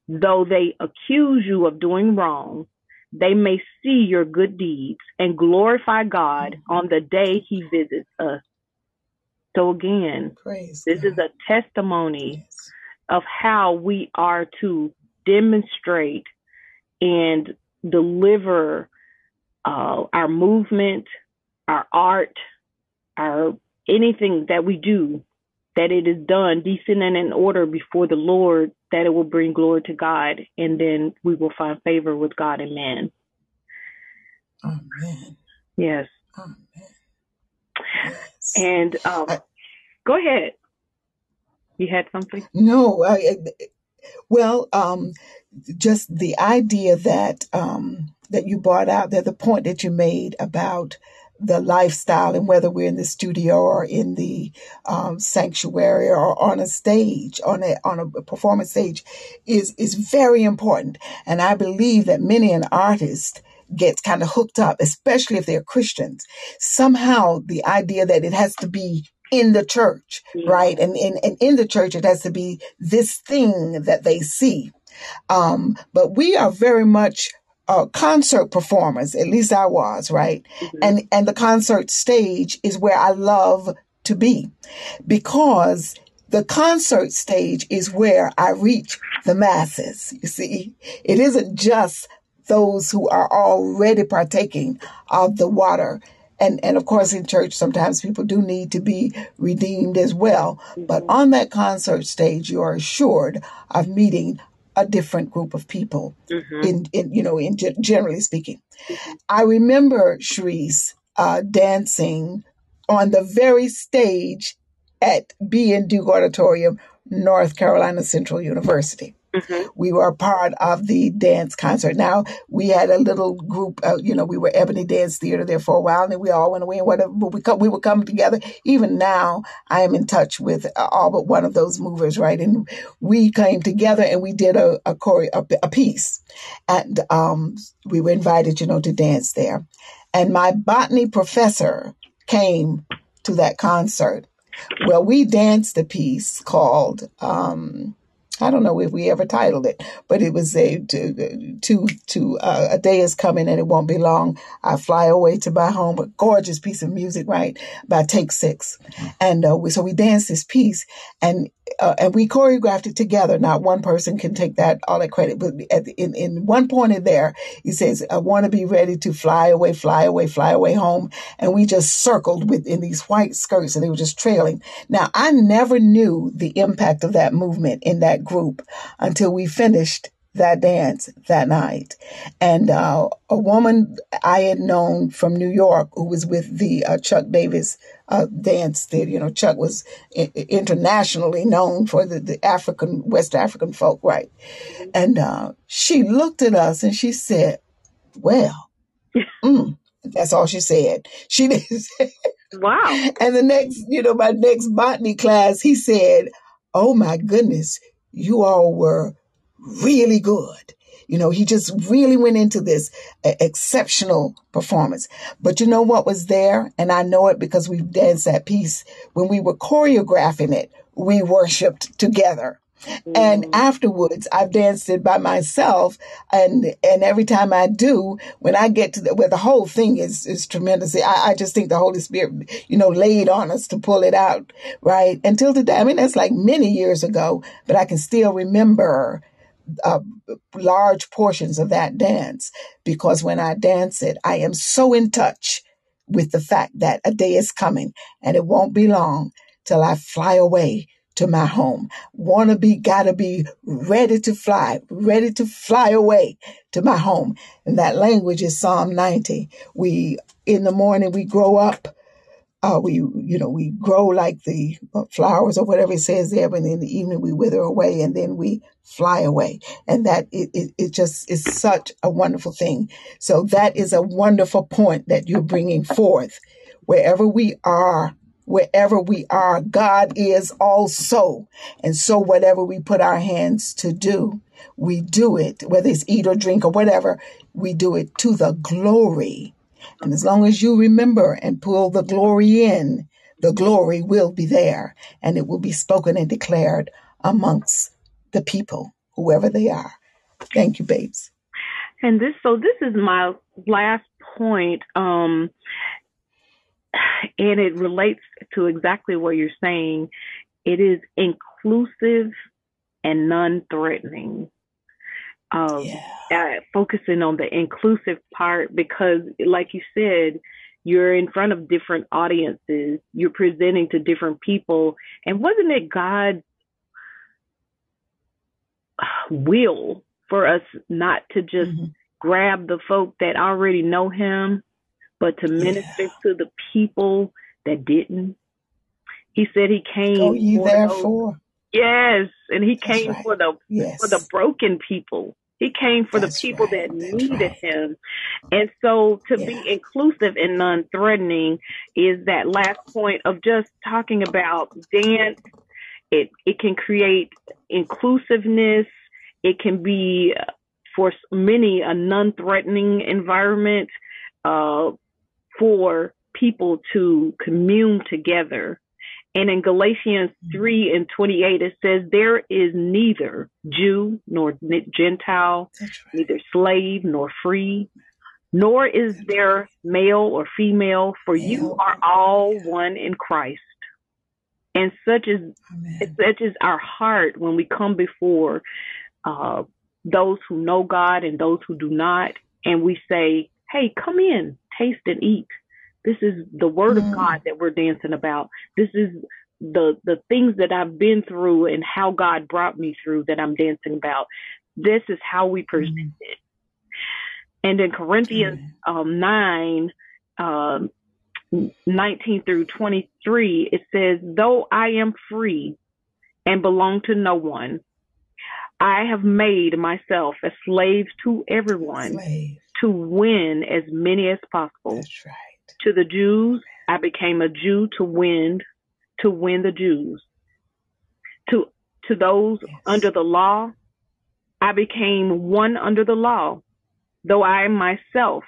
though they accuse you of doing wrong, they may see your good deeds and glorify God mm-hmm. on the day he visits us. So again, Praise this God. is a testimony yes. Of how we are to demonstrate and deliver uh, our movement, our art, our anything that we do, that it is done decent and in order before the Lord that it will bring glory to God, and then we will find favor with God and man. Amen. Yes. Amen. Yes. And um, I, go ahead. You had something? No. I, well, um, just the idea that um, that you brought out there, the point that you made about the lifestyle and whether we're in the studio or in the um, sanctuary or on a stage on a on a performance stage is is very important and i believe that many an artist gets kind of hooked up especially if they're christians somehow the idea that it has to be in the church yeah. right and, and and in the church it has to be this thing that they see um, but we are very much uh, concert performers. At least I was, right? Mm-hmm. And and the concert stage is where I love to be because the concert stage is where I reach the masses. You see, it isn't just those who are already partaking of the water. And, and of course, in church, sometimes people do need to be redeemed as well. But mm-hmm. on that concert stage, you are assured of meeting a different group of people mm-hmm. in, in, you know, in generally speaking. Mm-hmm. I remember Shrease uh, dancing on the very stage at B. N. Duke Auditorium, North Carolina Central University. Mm-hmm. We were a part of the dance concert. Now we had a little group. Uh, you know, we were Ebony Dance Theater there for a while, and then we all went away and whatever. But we come, we would come together. Even now, I am in touch with all but one of those movers, right? And we came together and we did a a, chore- a, a piece, and um, we were invited, you know, to dance there. And my botany professor came to that concert. Well, we danced a piece called. Um, I don't know if we ever titled it, but it was a to to, to uh, a day is coming and it won't be long. I fly away to my home. A gorgeous piece of music, right? By Take 6, and uh, we, so we danced this piece and uh, and we choreographed it together. Not one person can take that all that credit, but the, in in one point in there, he says, "I want to be ready to fly away, fly away, fly away home," and we just circled with in these white skirts and they were just trailing. Now I never knew the impact of that movement in that group until we finished that dance that night. And uh, a woman I had known from New York who was with the uh, Chuck Davis uh, dance that, you know, Chuck was I- internationally known for the, the African, West African folk, right? And uh, she looked at us and she said, well, mm. that's all she said. She didn't say, Wow. And the next, you know, my next botany class, he said, oh my goodness, you all were really good. You know, he just really went into this uh, exceptional performance. But you know what was there? And I know it because we danced that piece. When we were choreographing it, we worshiped together. Mm. And afterwards, I've danced it by myself, and and every time I do, when I get to the, where the whole thing is is tremendous. I, I just think the Holy Spirit, you know, laid on us to pull it out, right? Until today, I mean, that's like many years ago, but I can still remember uh, large portions of that dance because when I dance it, I am so in touch with the fact that a day is coming and it won't be long till I fly away to my home. Wanna be, gotta be ready to fly, ready to fly away to my home. And that language is Psalm 90. We, in the morning, we grow up uh, we, you know, we grow like the uh, flowers or whatever it says there, but in the evening we wither away and then we fly away. And that it, it, it just is such a wonderful thing. So that is a wonderful point that you're bringing forth. Wherever we are, wherever we are, God is also. And so whatever we put our hands to do, we do it, whether it's eat or drink or whatever, we do it to the glory and as long as you remember and pull the glory in, the glory will be there and it will be spoken and declared amongst the people, whoever they are. Thank you, babes. And this, so this is my last point. Um, and it relates to exactly what you're saying. It is inclusive and non threatening um, yeah. uh, focusing on the inclusive part because, like you said, you're in front of different audiences, you're presenting to different people, and wasn't it God's will for us not to just mm-hmm. grab the folk that already know Him, but to minister yeah. to the people that didn't? He said He came. Go ye therefore. Those, Yes, and he came right. for the yes. for the broken people. He came for That's the people right. that needed right. him. And so to yeah. be inclusive and non-threatening is that last point of just talking about dance. It it can create inclusiveness. It can be for many a non-threatening environment uh, for people to commune together and in Galatians mm-hmm. 3 and 28, it says, There is neither Jew nor Gentile, right. neither slave nor free, nor is there male or female, for you are all one in Christ. And such is such is our heart when we come before uh, those who know God and those who do not, and we say, "Hey, come in, taste and eat." This is the word mm. of God that we're dancing about. This is the the things that I've been through and how God brought me through that I'm dancing about. This is how we present mm. it. And in Corinthians um, 9, um, 19 through 23, it says, Though I am free and belong to no one, I have made myself a slave to everyone slave. to win as many as possible. That's right. To the Jews, I became a Jew to win, to win the Jews. To, to those yes. under the law, I became one under the law, though I myself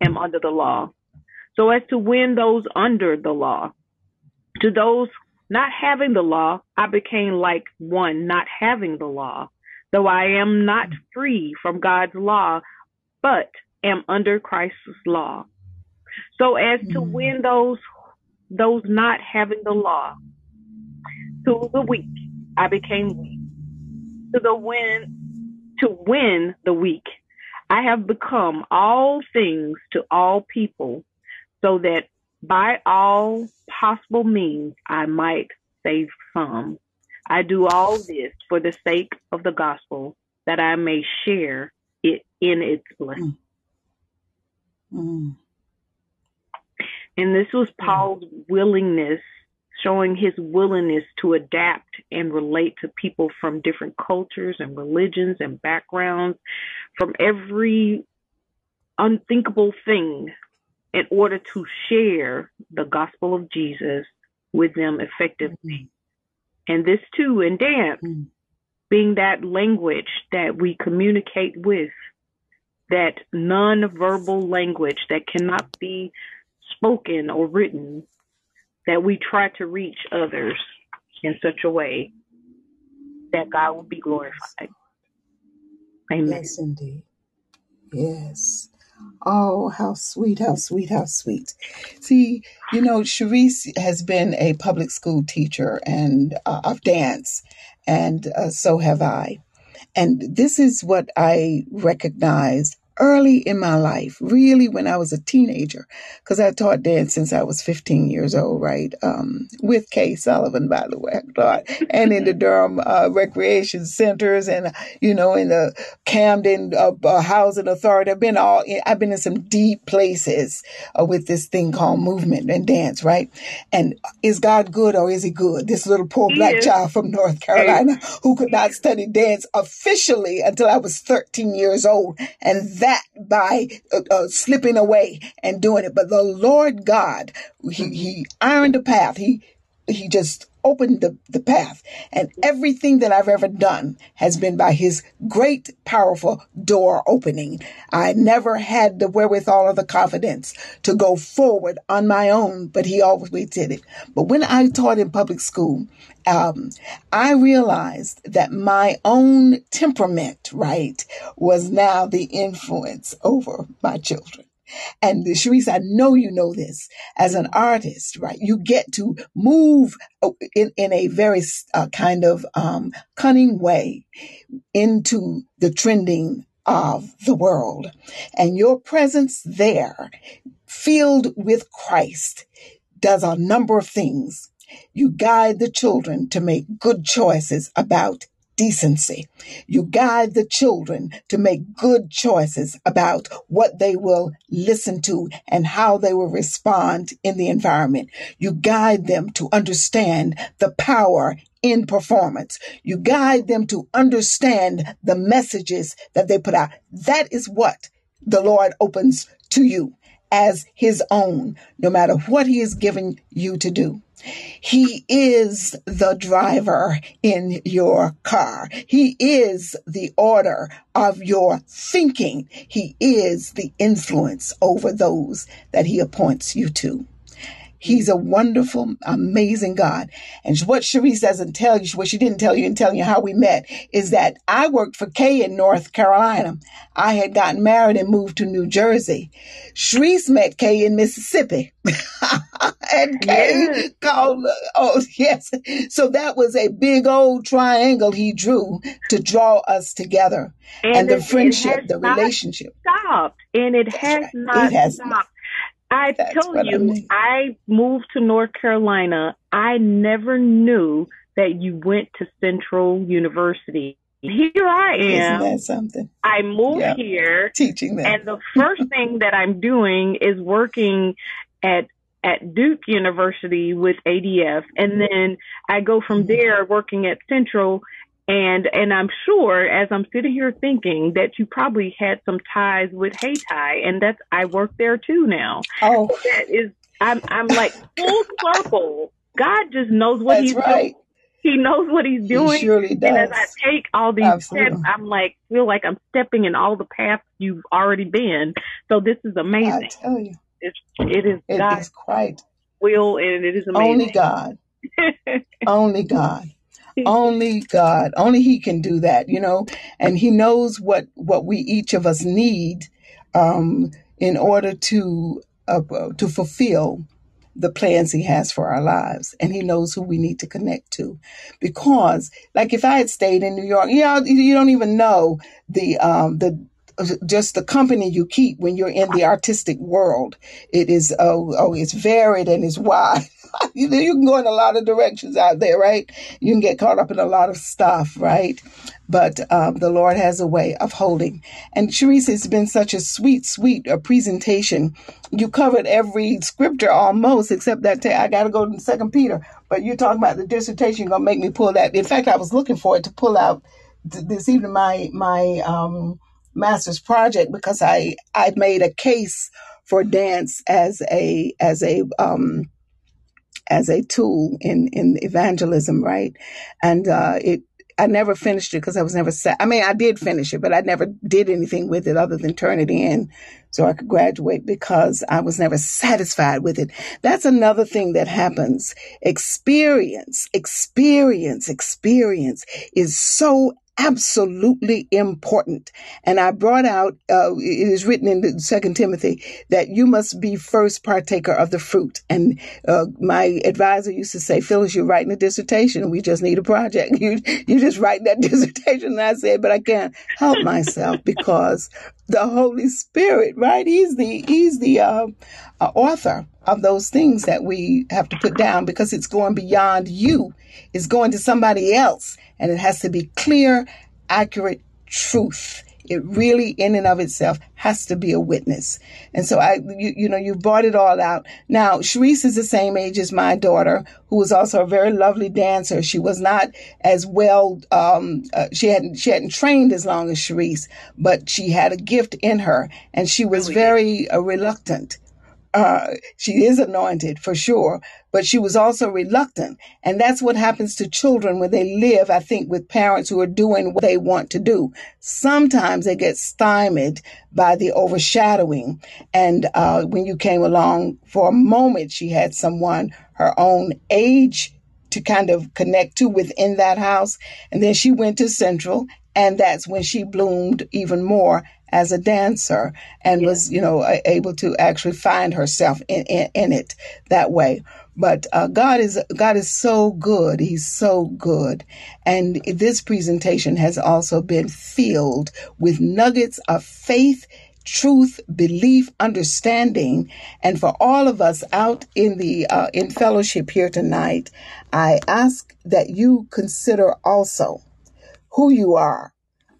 am under the law, so as to win those under the law. To those not having the law, I became like one not having the law, though I am not mm. free from God's law, but am under Christ's law so as to mm. win those those not having the law. To the weak, I became weak. To the win to win the weak, I have become all things to all people, so that by all possible means I might save some. I do all this for the sake of the gospel, that I may share it in its blessing. Mm. Mm. And this was mm. Paul's willingness, showing his willingness to adapt and relate to people from different cultures and religions and backgrounds, from every unthinkable thing, in order to share the gospel of Jesus with them effectively. Mm-hmm. And this too in dance, mm-hmm. being that language that we communicate with, that non-verbal language that cannot be spoken or written that we try to reach others in such a way that God will be glorified. Amen. Yes, indeed. Yes. Oh, how sweet, how sweet, how sweet. See, you know, Shrease has been a public school teacher and uh, of dance, and uh, so have I. And this is what I recognized early in my life, really when I was a teenager, because I taught dance since I was 15 years old, right? Um, with Kay Sullivan, by the way, I taught, and in the Durham uh, recreation centers, and you know, in the Camden uh, uh, Housing Authority. I've been all, in, I've been in some deep places uh, with this thing called movement and dance, right? And is God good or is He good? This little poor black child from North Carolina who could not study dance officially until I was 13 years old, and that by uh, uh, slipping away and doing it. But the Lord God, He, he ironed the path. He he just opened the, the path. And everything that I've ever done has been by his great, powerful door opening. I never had the wherewithal or the confidence to go forward on my own, but he always did it. But when I taught in public school, um, I realized that my own temperament, right, was now the influence over my children. And Shrease, I know you know this as an artist, right? You get to move uh, in, in a very uh, kind of um, cunning way into the trending of the world. And your presence there, filled with Christ, does a number of things. You guide the children to make good choices about decency. You guide the children to make good choices about what they will listen to and how they will respond in the environment. You guide them to understand the power in performance. You guide them to understand the messages that they put out. That is what the Lord opens to you as his own, no matter what he has given you to do. He is the driver in your car. He is the order of your thinking. He is the influence over those that he appoints you to. He's a wonderful, amazing God. And what Shrease doesn't tell you, what she didn't tell you and telling you how we met, is that I worked for Kay in North Carolina. I had gotten married and moved to New Jersey. Shrease met Kay in Mississippi. and Kay yes. called, oh, yes. So that was a big old triangle he drew to draw us together. And, and the friendship, the relationship. Stopped. And it has right. not it has stopped. Not. I That's tell you, I, mean. I moved to North Carolina. I never knew that you went to Central University. Here I am. Isn't that something? I moved yep. here teaching them. And the first thing that I'm doing is working at at Duke University with ADF and then I go from mm-hmm. there working at Central and and I'm sure as I'm sitting here thinking that you probably had some ties with Hayti, and that's I work there too now. Oh, that is I'm I'm like full circle. God just knows what that's he's right. doing. He knows what he's doing. He surely does. And as I take all these Absolutely. steps, I'm like feel like I'm stepping in all the paths you've already been. So this is amazing. I tell you, it's it is it God is quite will and it is amazing. Only God. Only God only God, only He can do that, you know, and He knows what what we each of us need um, in order to uh, to fulfill the plans He has for our lives, and He knows who we need to connect to. Because, like, if I had stayed in New York, you know, you don't even know the um, the just the company you keep when you're in the artistic world. It is oh oh, it's varied and it's wide. you, you can go in a lot of directions out there, right? You can get caught up in a lot of stuff, right? But um, the Lord has a way of holding. And Shrease, it's been such a sweet, sweet uh, presentation. You covered every scripture almost, except that t- I got to go to Second Peter. But you're talking about the dissertation. You're gonna make me pull that. In fact, I was looking for it to pull out this evening. My my um, master's project because I I made a case for dance as a as a um, as a tool in in evangelism, right? And uh, it I never finished it because I was never set. I mean, I did finish it, but I never did anything with it other than turn it in so I could graduate because I was never satisfied with it. That's another thing that happens. Experience, experience, experience is so absolutely important. And I brought out, uh, it is written in Second Timothy that you must be first partaker of the fruit. And uh, my advisor used to say, Phyllis, you're writing a dissertation. We just need a project. You you just write that dissertation. And I said, but I can't help myself because the Holy Spirit, right? He's the he's the uh, uh, author of those things that we have to put down because it's going beyond you. It's going to somebody else, and it has to be clear, accurate truth. It really, in and of itself, has to be a witness. And so I, you, you know, you brought it all out. Now, Shrease is the same age as my daughter, who was also a very lovely dancer. She was not as well, um, uh, she hadn't, she hadn't trained as long as Shrease, but she had a gift in her and she was really? very uh, reluctant uh, she is anointed for sure, but she was also reluctant. And that's what happens to children when they live, I think, with parents who are doing what they want to do. Sometimes they get stymied by the overshadowing. And uh, when you came along for a moment, she had someone her own age to kind of connect to within that house. And then she went to Central, and that's when she bloomed even more as a dancer and was, you know, able to actually find herself in, in, in it that way. But uh, God is God is so good. He's so good, and this presentation has also been filled with nuggets of faith truth, belief, understanding. And for all of us out in the uh, in fellowship here tonight, I ask that you consider also who you are.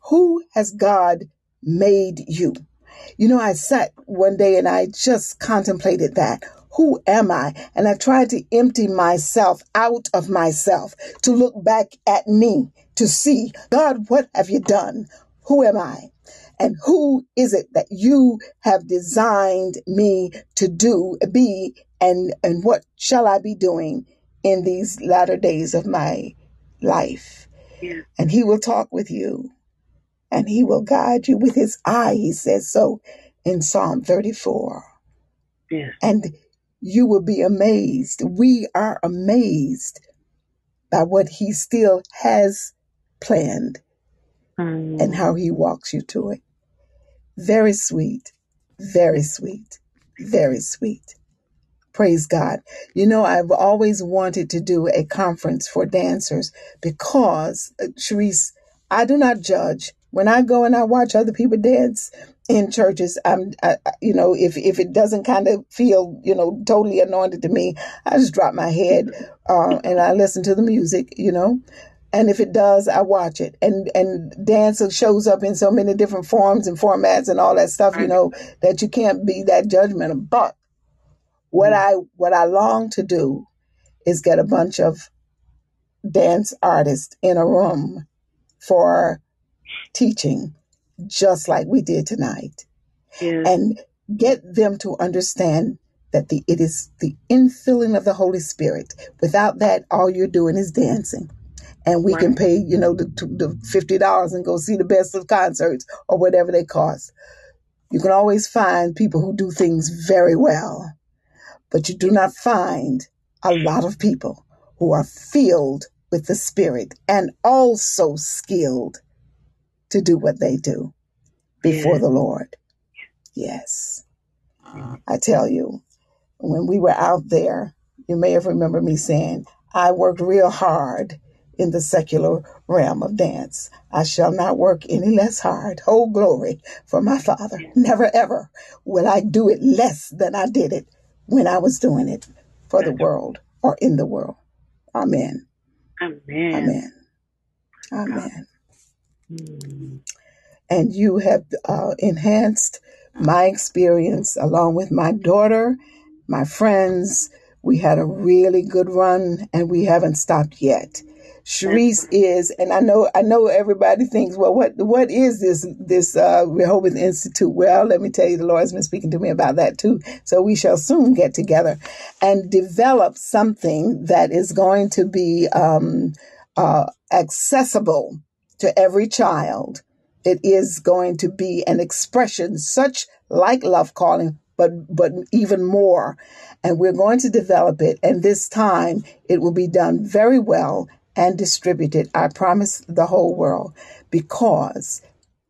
Who has God made you. You know, I sat one day and I just contemplated that. Who am I? And I tried to empty myself out of myself to look back at me to see, God, what have you done? Who am I? And who is it that you have designed me to do, be, and, and what shall I be doing in these latter days of my life? And he will talk with you and he will guide you with his eye, he says so in Psalm 34. Yes. And you will be amazed. We are amazed by what he still has planned mm. and how he walks you to it. Very sweet, very sweet, very sweet. Praise God. You know, I've always wanted to do a conference for dancers because, uh, Shrease, I do not judge. When I go and I watch other people dance in churches, I'm, I, you know, if if it doesn't kind of feel, you know, totally anointed to me, I just drop my head uh, and I listen to the music, you know. And if it does, I watch it. And and dance shows up in so many different forms and formats and all that stuff, you know, that you can't be that judgmental. But what mm-hmm. I what I long to do is get a bunch of dance artists in a room for teaching just like we did tonight. Yeah. And get them to understand that the it is the infilling of the Holy Spirit. Without that, all you're doing is dancing. And we right. can pay, you know, the, the fifty dollars and go see the best of concerts or whatever they cost. You can always find people who do things very well, but you do not find a lot of people who are filled with the Spirit and also skilled to do what they do before the Lord. Yes. Ah. I tell you, when we were out there, you may have remembered me saying, I worked real hard in the secular realm of dance. I shall not work any less hard. Oh, glory for my Father. Never ever will I do it less than I did it when I was doing it for the world or in the world. Amen. Amen. Amen. Amen. And you have uh, enhanced my experience along with my daughter, my friends. We had a really good run and we haven't stopped yet. Shrease is, and I know, I know everybody thinks, well, what, what is this, this, uh, Rehoboth Institute? Well, let me tell you, the Lord has been speaking to me about that too. So we shall soon get together and develop something that is going to be, um, uh, accessible to every child. It is going to be an expression such like love calling, but but even more. And we're going to develop it. And this time it will be done very well and distribute it. I promise the whole world because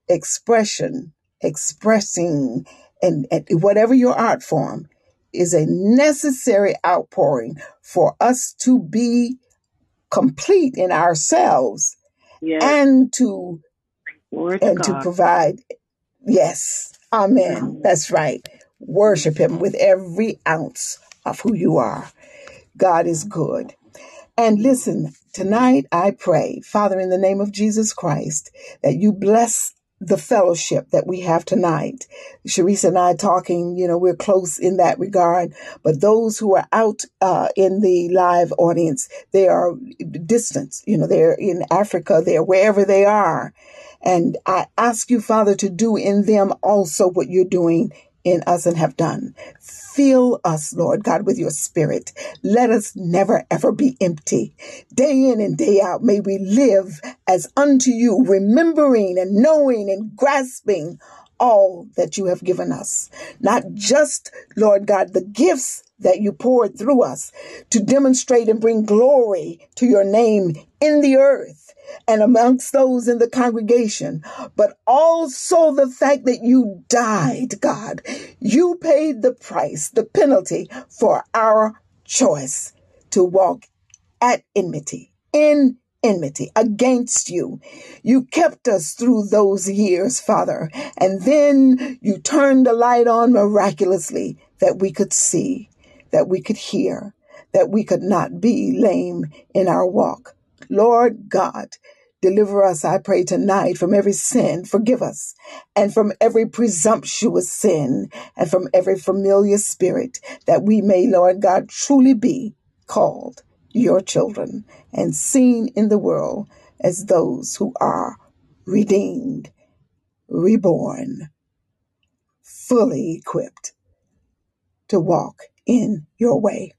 expression, expressing, and, and whatever your art form is a necessary outpouring for us to be complete in ourselves yes. and to and to, to provide yes amen that's right worship him with every ounce of who you are god is good and listen tonight i pray father in the name of jesus christ that you bless the fellowship that we have tonight. Shrease and I talking, you know, we're close in that regard. But those who are out uh, in the live audience, they are distant. You know, they're in Africa, they're wherever they are. And I ask you, Father, to do in them also what you're doing in us and have done. Fill us, Lord God, with your spirit. Let us never ever be empty. Day in and day out, may we live as unto you, remembering and knowing and grasping all that you have given us. Not just, Lord God, the gifts that you poured through us to demonstrate and bring glory to your name in the earth and amongst those in the congregation, but also the fact that you died, God. You paid the price, the penalty for our choice to walk at enmity, in enmity against you. You kept us through those years, Father, and then you turned the light on miraculously that we could see, that we could hear, that we could not be lame in our walk. Lord God, deliver us, I pray tonight, from every sin. Forgive us. And from every presumptuous sin and from every familiar spirit that we may, Lord God, truly be called your children and seen in the world as those who are redeemed, reborn, fully equipped to walk in your way.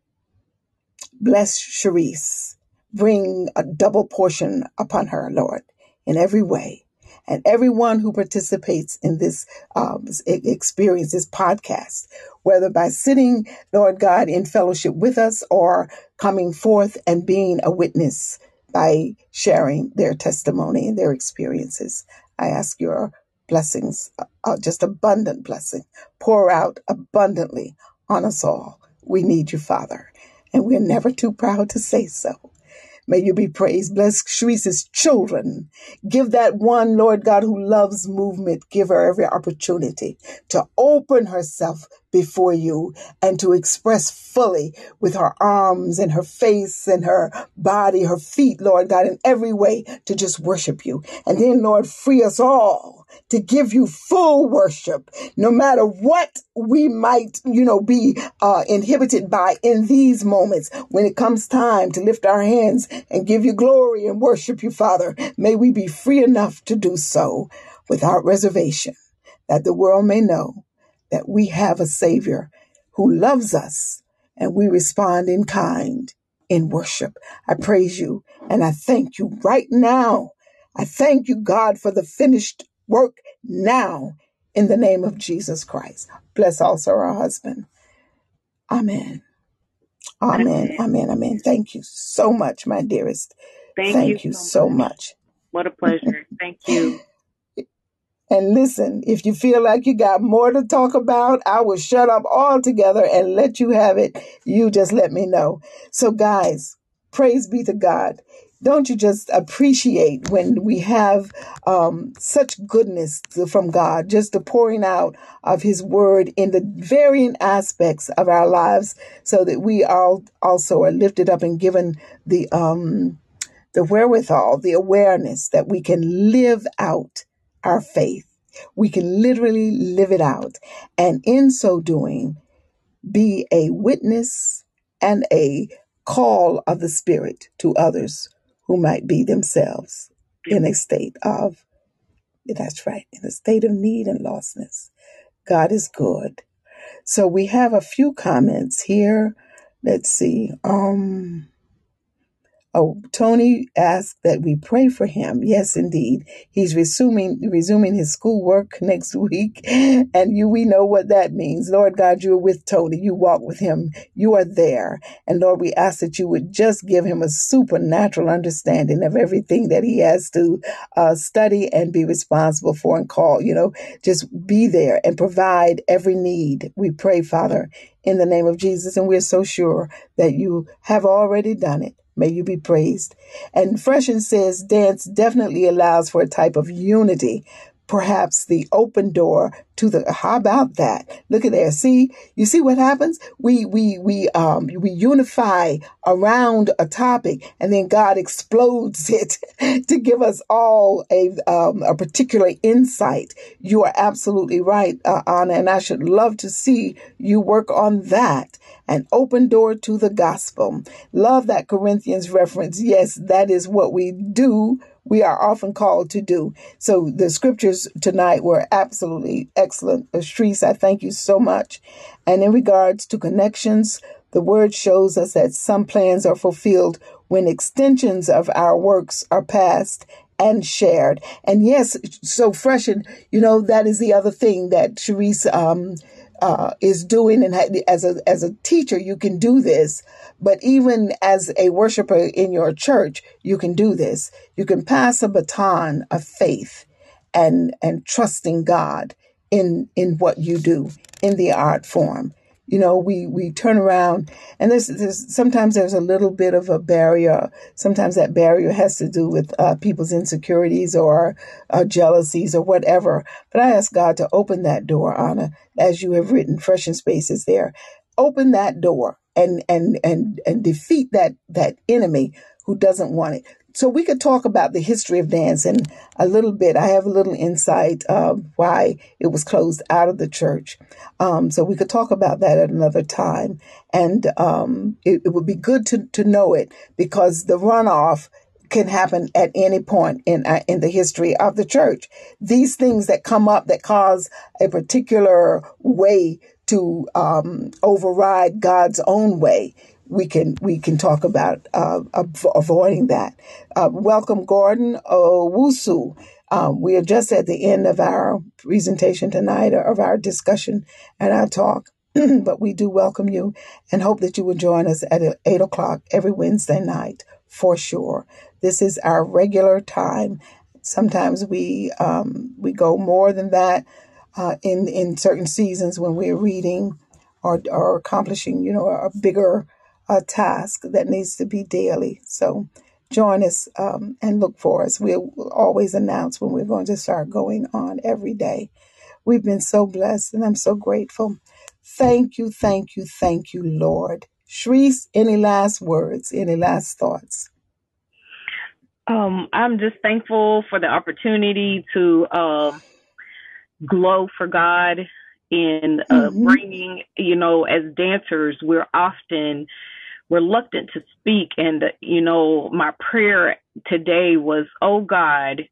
Bless Shrease bring a double portion upon her, Lord, in every way. And everyone who participates in this um, experience, this podcast, whether by sitting, Lord God, in fellowship with us or coming forth and being a witness by sharing their testimony and their experiences. I ask your blessings, uh, uh just abundant blessing, pour out abundantly on us all. We need you, Father, and we're never too proud to say so. May you be praised. Bless Shrease's children. Give that one, Lord God, who loves movement, give her every opportunity to open herself before you and to express fully with her arms and her face and her body, her feet, Lord God, in every way to just worship you. And then, Lord, free us all to give you full worship, no matter what we might, you know, be uh, inhibited by in these moments when it comes time to lift our hands and give you glory and worship you, Father. May we be free enough to do so without reservation that the world may know that we have a Savior who loves us and we respond in kind in worship. I praise you and I thank you right now. I thank you, God, for the finished work now in the name of Jesus Christ. Bless also our husband. Amen. Amen. Amen. Amen. Thank you so much, my dearest. Thank, Thank you, you, so much. much. What a pleasure. Thank you. And listen, if you feel like you got more to talk about, I will shut up altogether and let you have it. You just let me know. So, guys, praise be to God. Don't you just appreciate when we have um, such goodness from God, just the pouring out of His Word in the varying aspects of our lives, so that we all also are lifted up and given the um, the wherewithal, the awareness that we can live out our faith. We can literally live it out. And in so doing, be a witness and a call of the Spirit to others who might be themselves in a state of, that's right, in a state of need and lostness. God is good. So we have a few comments here. Let's see. Um, Oh, Tony asked that we pray for him. Yes, indeed. He's resuming resuming his schoolwork next week. And you we know what that means. Lord God, you're with Tony. You walk with him. You are there. And Lord, we ask that you would just give him a supernatural understanding of everything that he has to uh, study and be responsible for and call. You know, just be there and provide every need. We pray, Father, in the name of Jesus. And we're so sure that you have already done it. May you be praised. And Freshen says dance definitely allows for a type of unity perhaps the open door to the how about that? Look at there. See you see what happens? We we we um we unify around a topic and then god explodes it to give us all a um, a particular insight. You are absolutely right uh, anna and i should love to see you work on that. An open door to the gospel. Love that corinthians reference. Yes that is what we do we are often called to do. So the scriptures tonight were absolutely excellent. Shrease, I thank you so much. And in regards to connections, the word shows us that some plans are fulfilled when extensions of our works are passed and shared. And yes, so fresh and you know that is the other thing that Shrease um, uh, is doing, and as a as a teacher, you can do this. But even as a worshiper in your church, you can do this. You can pass a baton of faith and and trusting God in in what you do in the art form. You know, we we turn around and there's, there's sometimes there's a little bit of a barrier. Sometimes that barrier has to do with uh, people's insecurities or uh, jealousies or whatever. But I ask God to open that door, Anna, as you have written, fresh in spaces there. Open that door and and and and defeat that that enemy who doesn't want it. So we could talk about the history of dance and a little bit. I have a little insight of why it was closed out of the church. Um, so we could talk about that at another time. And um, it, it would be good to, to know it because the runoff can happen at any point in uh, in the history of the church. These things that come up that cause a particular way to um, override God's own way, we can we can talk about uh, avoiding that. Uh, welcome, Gordon Owusu. Um, we are just at the end of our presentation tonight, of our discussion and our talk. but we do welcome you and hope that you will join us at 8 o'clock every Wednesday night for sure. This is our regular time. Sometimes we um, we go more than that, uh, in in certain seasons when we're reading or or accomplishing, you know, a bigger uh, task that needs to be daily. So join us um, and look for us. We'll always announce when we're going to start going on every day. We've been so blessed, and I'm so grateful. Thank you, thank you, thank you, Lord. Shrease, any last words? Any last thoughts? Um, I'm just thankful for the opportunity to um, glow for God in uh, mm-hmm. bringing, you know, as dancers, we're often reluctant to speak. And, you know, my prayer today was, oh God,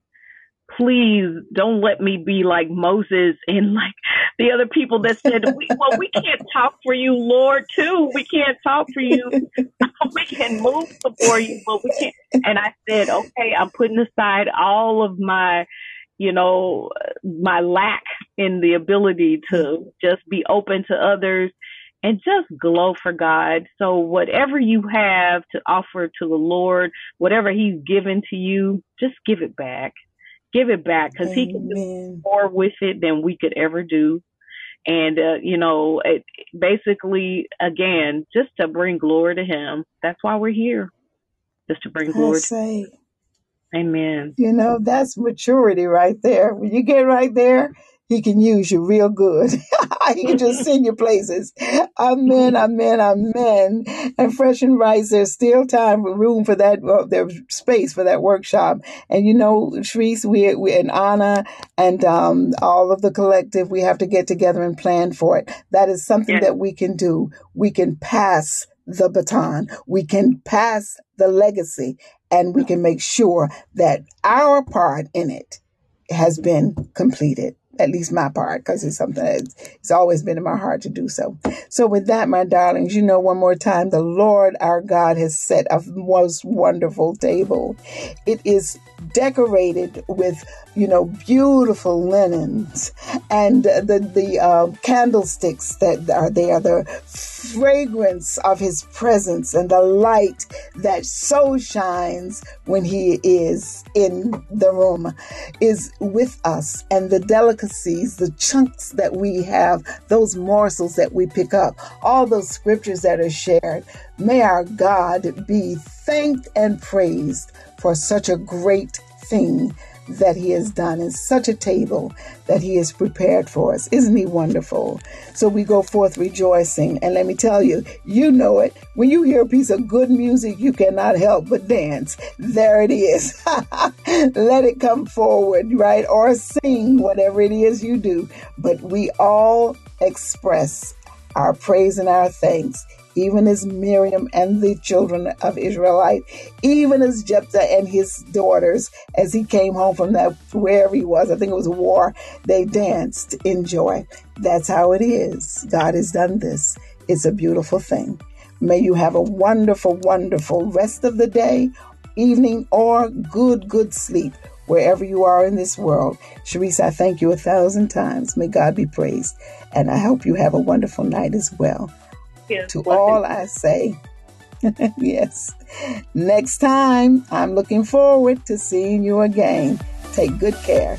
please don't let me be like Moses and like the other people that said, we, well, we can't talk for you, Lord, too. We can't talk for you. we can move before you, but we can't. And I said, okay, I'm putting aside all of my you know, my lack in the ability to just be open to others and just glow for God. So whatever you have to offer to the Lord, whatever he's given to you, just give it back. Give it back because he can do more with it than we could ever do. And, uh, you know, it, basically, again, just to bring glory to him. That's why we're here. Just to bring glory. Say, Amen. You know, that's maturity right there. When you get right there, he can use you real good. he can just send you places. Amen, amen, amen. And Fresh and Rice, there's still time, room for that, well, there's space for that workshop. And you know, Shrease, we, we and Anna and um, all of the collective, we have to get together and plan for it. That is something that we can do. We can pass the baton. We can pass the legacy and we can make sure that our part in it has been completed. At least my part, because it's something that's always been in my heart to do so. So with that, my darlings, you know, one more time, the Lord our God has set a most wonderful table. It is decorated with you know, beautiful linens and the the uh, candlesticks that are there, the fragrance of His presence and the light that so shines when He is in the room is with us, and the delicacies, the chunks that we have, those morsels that we pick up, all those scriptures that are shared. May our God be thanked and praised for such a great thing that He has done and such a table that He has prepared for us. Isn't He wonderful? So we go forth rejoicing. And let me tell you, you know it. When you hear a piece of good music, you cannot help but dance. There it is. Let it come forward, right? Or sing, whatever it is you do. But we all express our praise and our thanks even as Miriam and the children of Israelite, even as Jephthah and his daughters, as he came home from that wherever he was, I think it was war, they danced in joy. That's how it is. God has done this. It's a beautiful thing. May you have a wonderful, wonderful rest of the day, evening, or good, good sleep wherever you are in this world. Shrease, I thank you a thousand times. May God be praised. And I hope you have a wonderful night as well. Yes, to all I say, yes. Next time, I'm looking forward to seeing you again. Take good care.